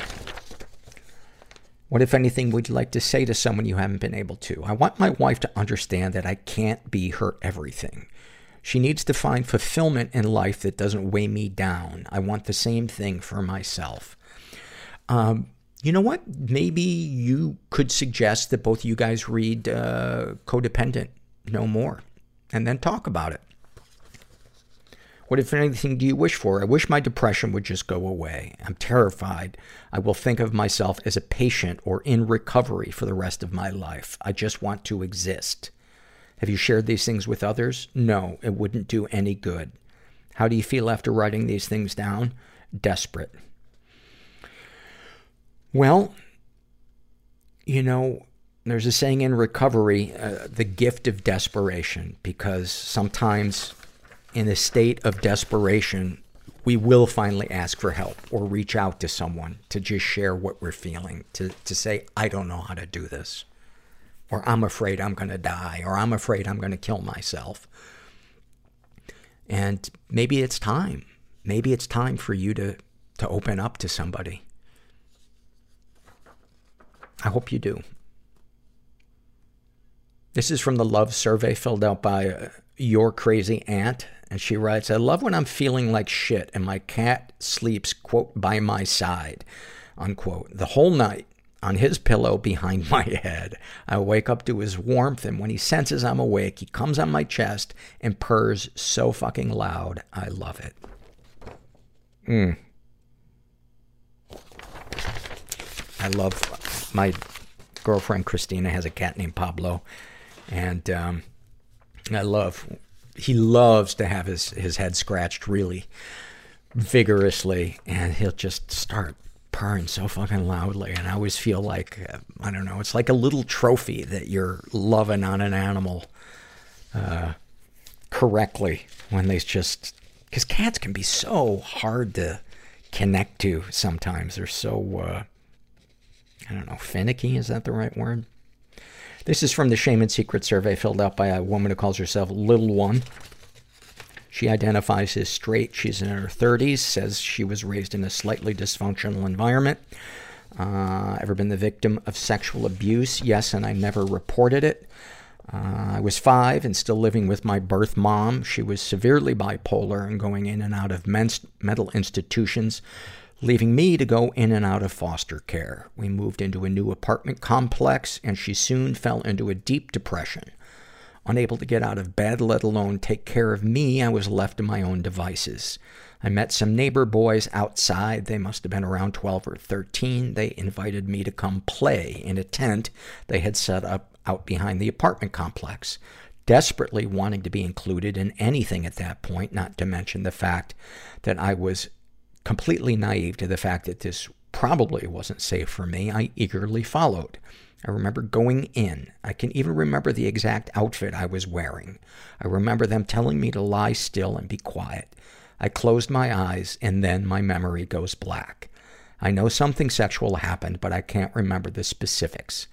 What, if anything, would you like to say to someone you haven't been able to? I want my wife to understand that I can't be her everything. She needs to find fulfillment in life that doesn't weigh me down. I want the same thing for myself. Um, you know what? Maybe you could suggest that both you guys read uh, Codependent No More and then talk about it. What, if anything, do you wish for? I wish my depression would just go away. I'm terrified. I will think of myself as a patient or in recovery for the rest of my life. I just want to exist. Have you shared these things with others? No, it wouldn't do any good. How do you feel after writing these things down? Desperate. Well, you know, there's a saying in recovery, uh, the gift of desperation, because sometimes in a state of desperation, we will finally ask for help or reach out to someone to just share what we're feeling, to, to say, I don't know how to do this, or I'm afraid I'm going to die, or I'm afraid I'm going to kill myself. And maybe it's time. Maybe it's time for you to, to open up to somebody. I hope you do. This is from the love survey filled out by uh, your crazy aunt. And she writes, I love when I'm feeling like shit and my cat sleeps, quote, by my side, unquote, the whole night on his pillow behind my head. I wake up to his warmth, and when he senses I'm awake, he comes on my chest and purrs so fucking loud. I love it. Mm. I love my girlfriend Christina has a cat named Pablo, and um, I love he loves to have his his head scratched really vigorously, and he'll just start purring so fucking loudly, and I always feel like uh, I don't know, it's like a little trophy that you're loving on an animal uh, correctly when they just because cats can be so hard to connect to sometimes. They're so uh, I don't know, finicky. Is that the right word? This is from the Shame and Secret survey filled out by a woman who calls herself Little One. She identifies as straight. She's in her 30s, says she was raised in a slightly dysfunctional environment. Uh, ever been the victim of sexual abuse? Yes, and I never reported it. Uh, I was five and still living with my birth mom. She was severely bipolar and going in and out of men's, mental institutions leaving me to go in and out of foster care. We moved into a new apartment complex, and she soon fell into a deep depression. Unable to get out of bed, let alone take care of me, I was left to my own devices. I met some neighbor boys outside. They must have been around 12 or 13. They invited me to come play in a tent they had set up out behind the apartment complex. Desperately wanting to be included in anything at that point, not to mention the fact that I was completely naive to the fact that this probably wasn't safe for me, I eagerly followed. I remember going in. I can even remember the exact outfit I was wearing. I remember them telling me to lie still and be quiet. I closed my eyes, and then my memory goes black. I know something sexual happened, but I can't remember the specifics.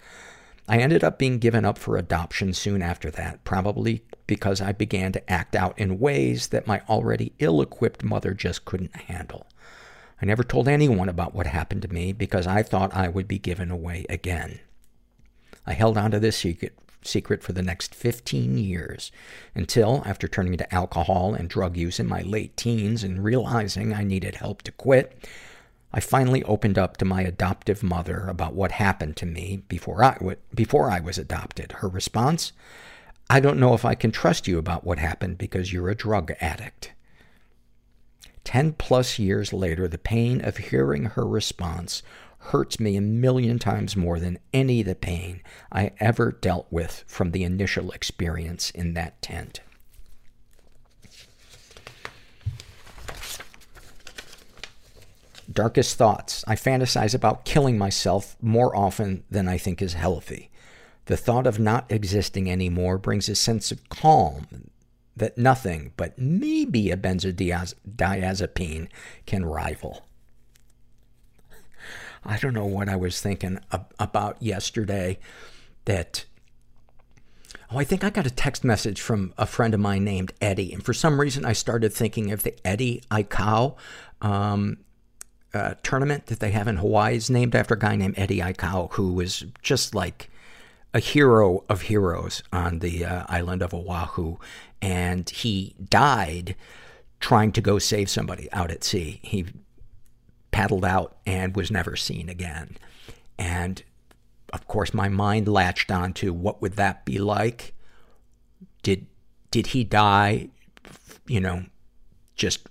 I ended up being given up for adoption soon after that, probably because I began to act out in ways that my already ill-equipped mother just couldn't handle. I never told anyone about what happened to me because I thought I would be given away again. I held on to this secret, secret for the next 15 years until, after turning to alcohol and drug use in my late teens and realizing I needed help to quit, I finally opened up to my adoptive mother about what happened to me before before I was adopted. Her response? I don't know if I can trust you about what happened because you're a drug addict. Ten plus years later, the pain of hearing her response hurts me a million times more than any of the pain I ever dealt with from the initial experience in that tent. Darkest thoughts. I fantasize about killing myself more often than I think is healthy. The thought of not existing anymore brings a sense of calm that nothing but maybe a benzodiazepine can rival. I don't know what I was thinking ab- about yesterday that Oh, I think I got a text message from a friend of mine named Eddie, and for some reason I started thinking of the Eddie Aikau um, uh, tournament that they have in Hawaii. It's named after a guy named Eddie Aikau, who was just like a hero of heroes on the uh, island of Oahu, and he died trying to go save somebody out at sea. He paddled out and was never seen again. And of course, my mind latched on to what would that be like? Did, did he die, you know, just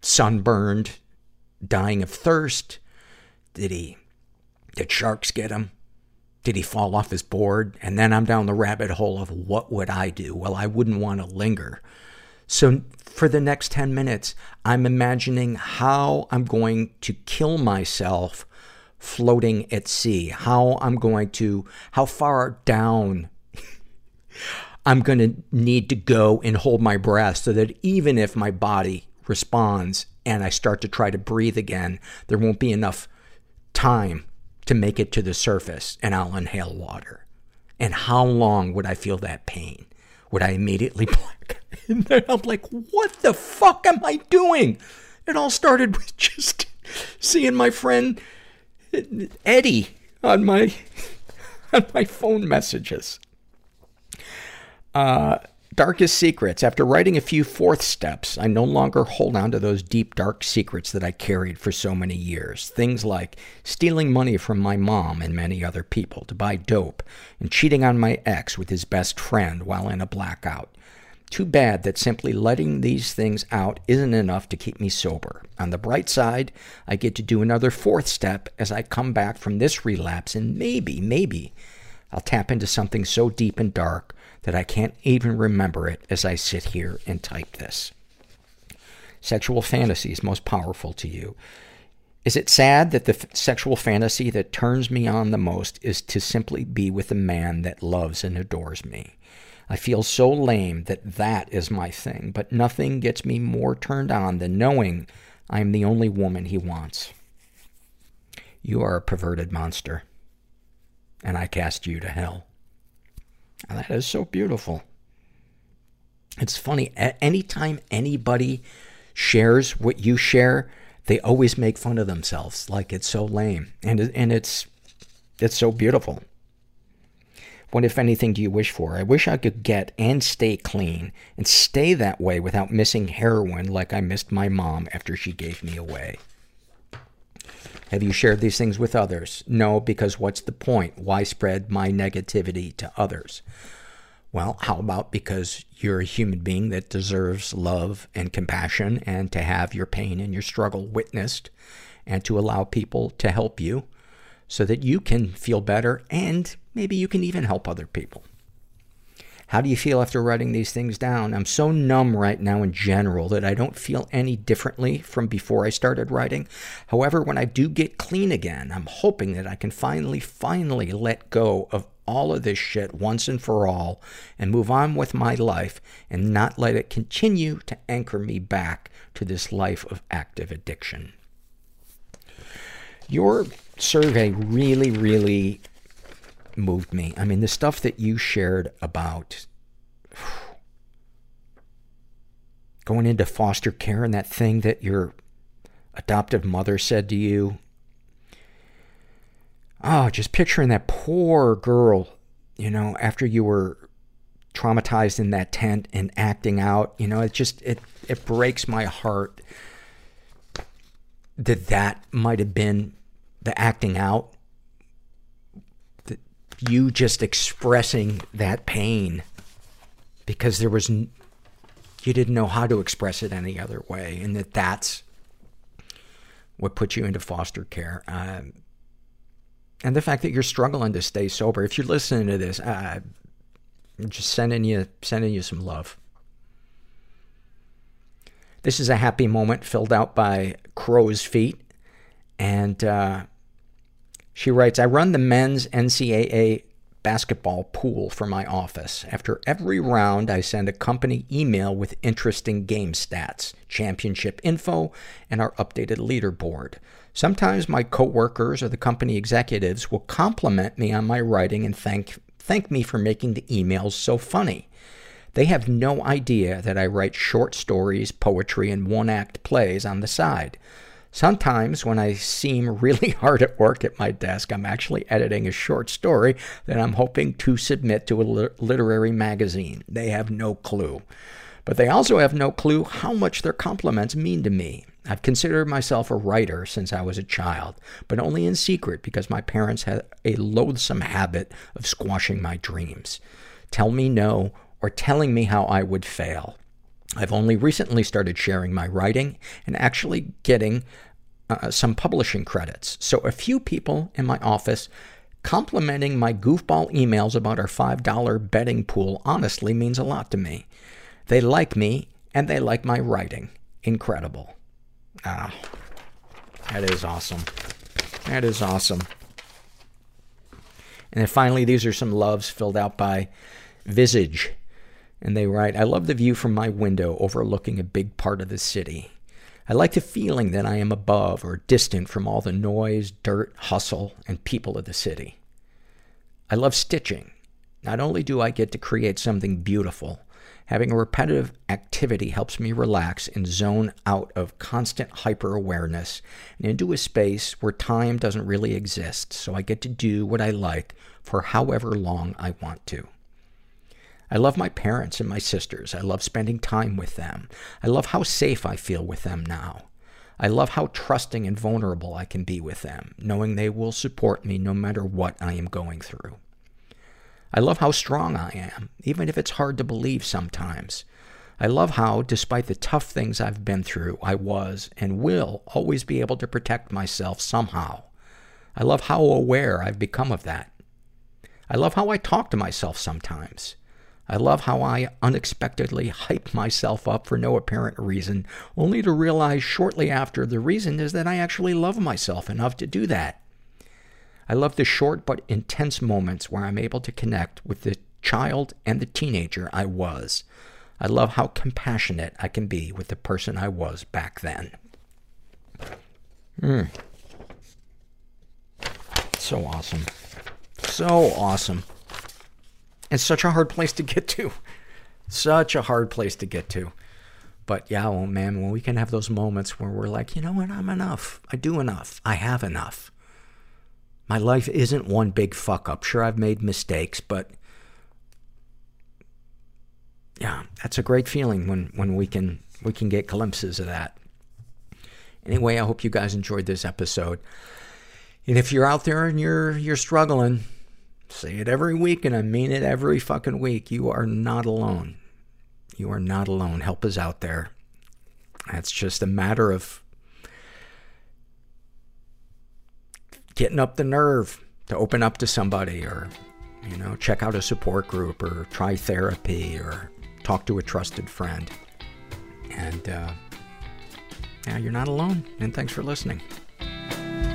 sunburned, dying of thirst? Did he, did sharks get him? Did he fall off his board? And then I'm down the rabbit hole of what would I do? Well, I wouldn't want to linger. So for the next 10 minutes, I'm imagining how I'm going to kill myself floating at sea, how I'm going to, how far down I'm going to need to go and hold my breath so that even if my body responds and I start to try to breathe again, there won't be enough time to make it to the surface and I'll inhale water. And how long would I feel that pain? Would I immediately black? And then I'm like, what the fuck am I doing? It all started with just seeing my friend Eddie on my on my phone messages. Uh, darkest secrets. After writing a few fourth steps, I no longer hold on to those deep, dark secrets that I carried for so many years. Things like stealing money from my mom and many other people to buy dope, and cheating on my ex with his best friend while in a blackout. Too bad that simply letting these things out isn't enough to keep me sober. On the bright side, I get to do another fourth step as I come back from this relapse, and maybe, maybe, I'll tap into something so deep and dark that I can't even remember it as I sit here and type this. Sexual fantasies most powerful to you. Is it sad that the f- sexual fantasy that turns me on the most is to simply be with a man that loves and adores me? I feel so lame that that is my thing, but nothing gets me more turned on than knowing I am the only woman he wants. You are a perverted monster, and I cast you to hell. That is so beautiful. It's funny, anytime anybody shares what you share, they always make fun of themselves, like it's so lame. And, and it's, it's so beautiful. What, if anything, do you wish for? I wish I could get and stay clean and stay that way without missing heroin like I missed my mom after she gave me away. Have you shared these things with others? No, because what's the point? Why spread my negativity to others? Well, how about because you're a human being that deserves love and compassion and to have your pain and your struggle witnessed and to allow people to help you so that you can feel better and maybe you can even help other people. How do you feel after writing these things down? I'm so numb right now in general that I don't feel any differently from before I started writing. However, when I do get clean again, I'm hoping that I can finally, finally let go of all of this shit once and for all and move on with my life and not let it continue to anchor me back to this life of active addiction. Your survey really, really moved me. I mean, the stuff that you shared about going into foster care and that thing that your adoptive mother said to you. Oh, just picturing that poor girl, you know, after you were traumatized in that tent and acting out, you know, it just, it, it breaks my heart that that might have been the acting out you just expressing that pain because there was n- you didn't know how to express it any other way and that that's what put you into foster care um, and the fact that you're struggling to stay sober if you're listening to this uh, i'm just sending you sending you some love This is a happy moment filled out by Crow's Feet. And uh, she writes, I run the men's NCAA basketball pool for my office. After every round, I send a company email with interesting game stats, championship info, and our updated leaderboard. Sometimes my coworkers or the company executives will compliment me on my writing and thank, thank me for making the emails so funny. They have no idea that I write short stories, poetry, and one act plays on the side. Sometimes when I seem really hard at work at my desk, I'm actually editing a short story that I'm hoping to submit to a literary magazine. They have no clue. But they also have no clue how much their compliments mean to me. I've considered myself a writer since I was a child, but only in secret because my parents had a loathsome habit of squashing my dreams. Tell me no or telling me how I would fail. I've only recently started sharing my writing and actually getting uh, some publishing credits. So a few people in my office complimenting my goofball emails about our $5 betting pool honestly means a lot to me. They like me and they like my writing. Incredible. Ah, that is awesome. That is awesome. And then finally, these are some loves filled out by Visage. And they write, I love the view from my window overlooking a big part of the city. I like the feeling that I am above or distant from all the noise, dirt, hustle, and people of the city. I love stitching. Not only do I get to create something beautiful, having a repetitive activity helps me relax and zone out of constant hyper awareness and into a space where time doesn't really exist, so I get to do what I like for however long I want to. I love my parents and my sisters. I love spending time with them. I love how safe I feel with them now. I love how trusting and vulnerable I can be with them, knowing they will support me no matter what I am going through. I love how strong I am, even if it's hard to believe sometimes. I love how, despite the tough things I've been through, I was and will always be able to protect myself somehow. I love how aware I've become of that. I love how I talk to myself sometimes. I love how I unexpectedly hype myself up for no apparent reason, only to realize shortly after the reason is that I actually love myself enough to do that. I love the short but intense moments where I'm able to connect with the child and the teenager I was. I love how compassionate I can be with the person I was back then. Hmm. So awesome. So awesome. And such a hard place to get to. Such a hard place to get to. But yeah, well, man, when we can have those moments where we're like, you know what, I'm enough. I do enough. I have enough. My life isn't one big fuck up. Sure, I've made mistakes, but yeah, that's a great feeling when, when we can, we can get glimpses of that. Anyway, I hope you guys enjoyed this episode. And if you're out there and you're, you're struggling, say it every week and I mean it every fucking week. You are not alone. You are not alone. Help is out there. It's just a matter of getting up the nerve to open up to somebody or, you know, check out a support group or try therapy or talk to a trusted friend. And, uh, yeah, you're not alone. And thanks for listening.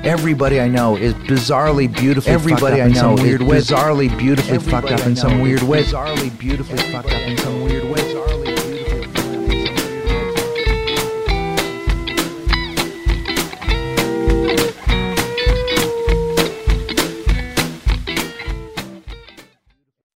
Everybody I know is bizarrely beautifully Everybody fucked up I know in some weird is way. bizarrely beautifully Everybody fucked up in some weird way. Bizarrely beautifully fucked up in some weird way.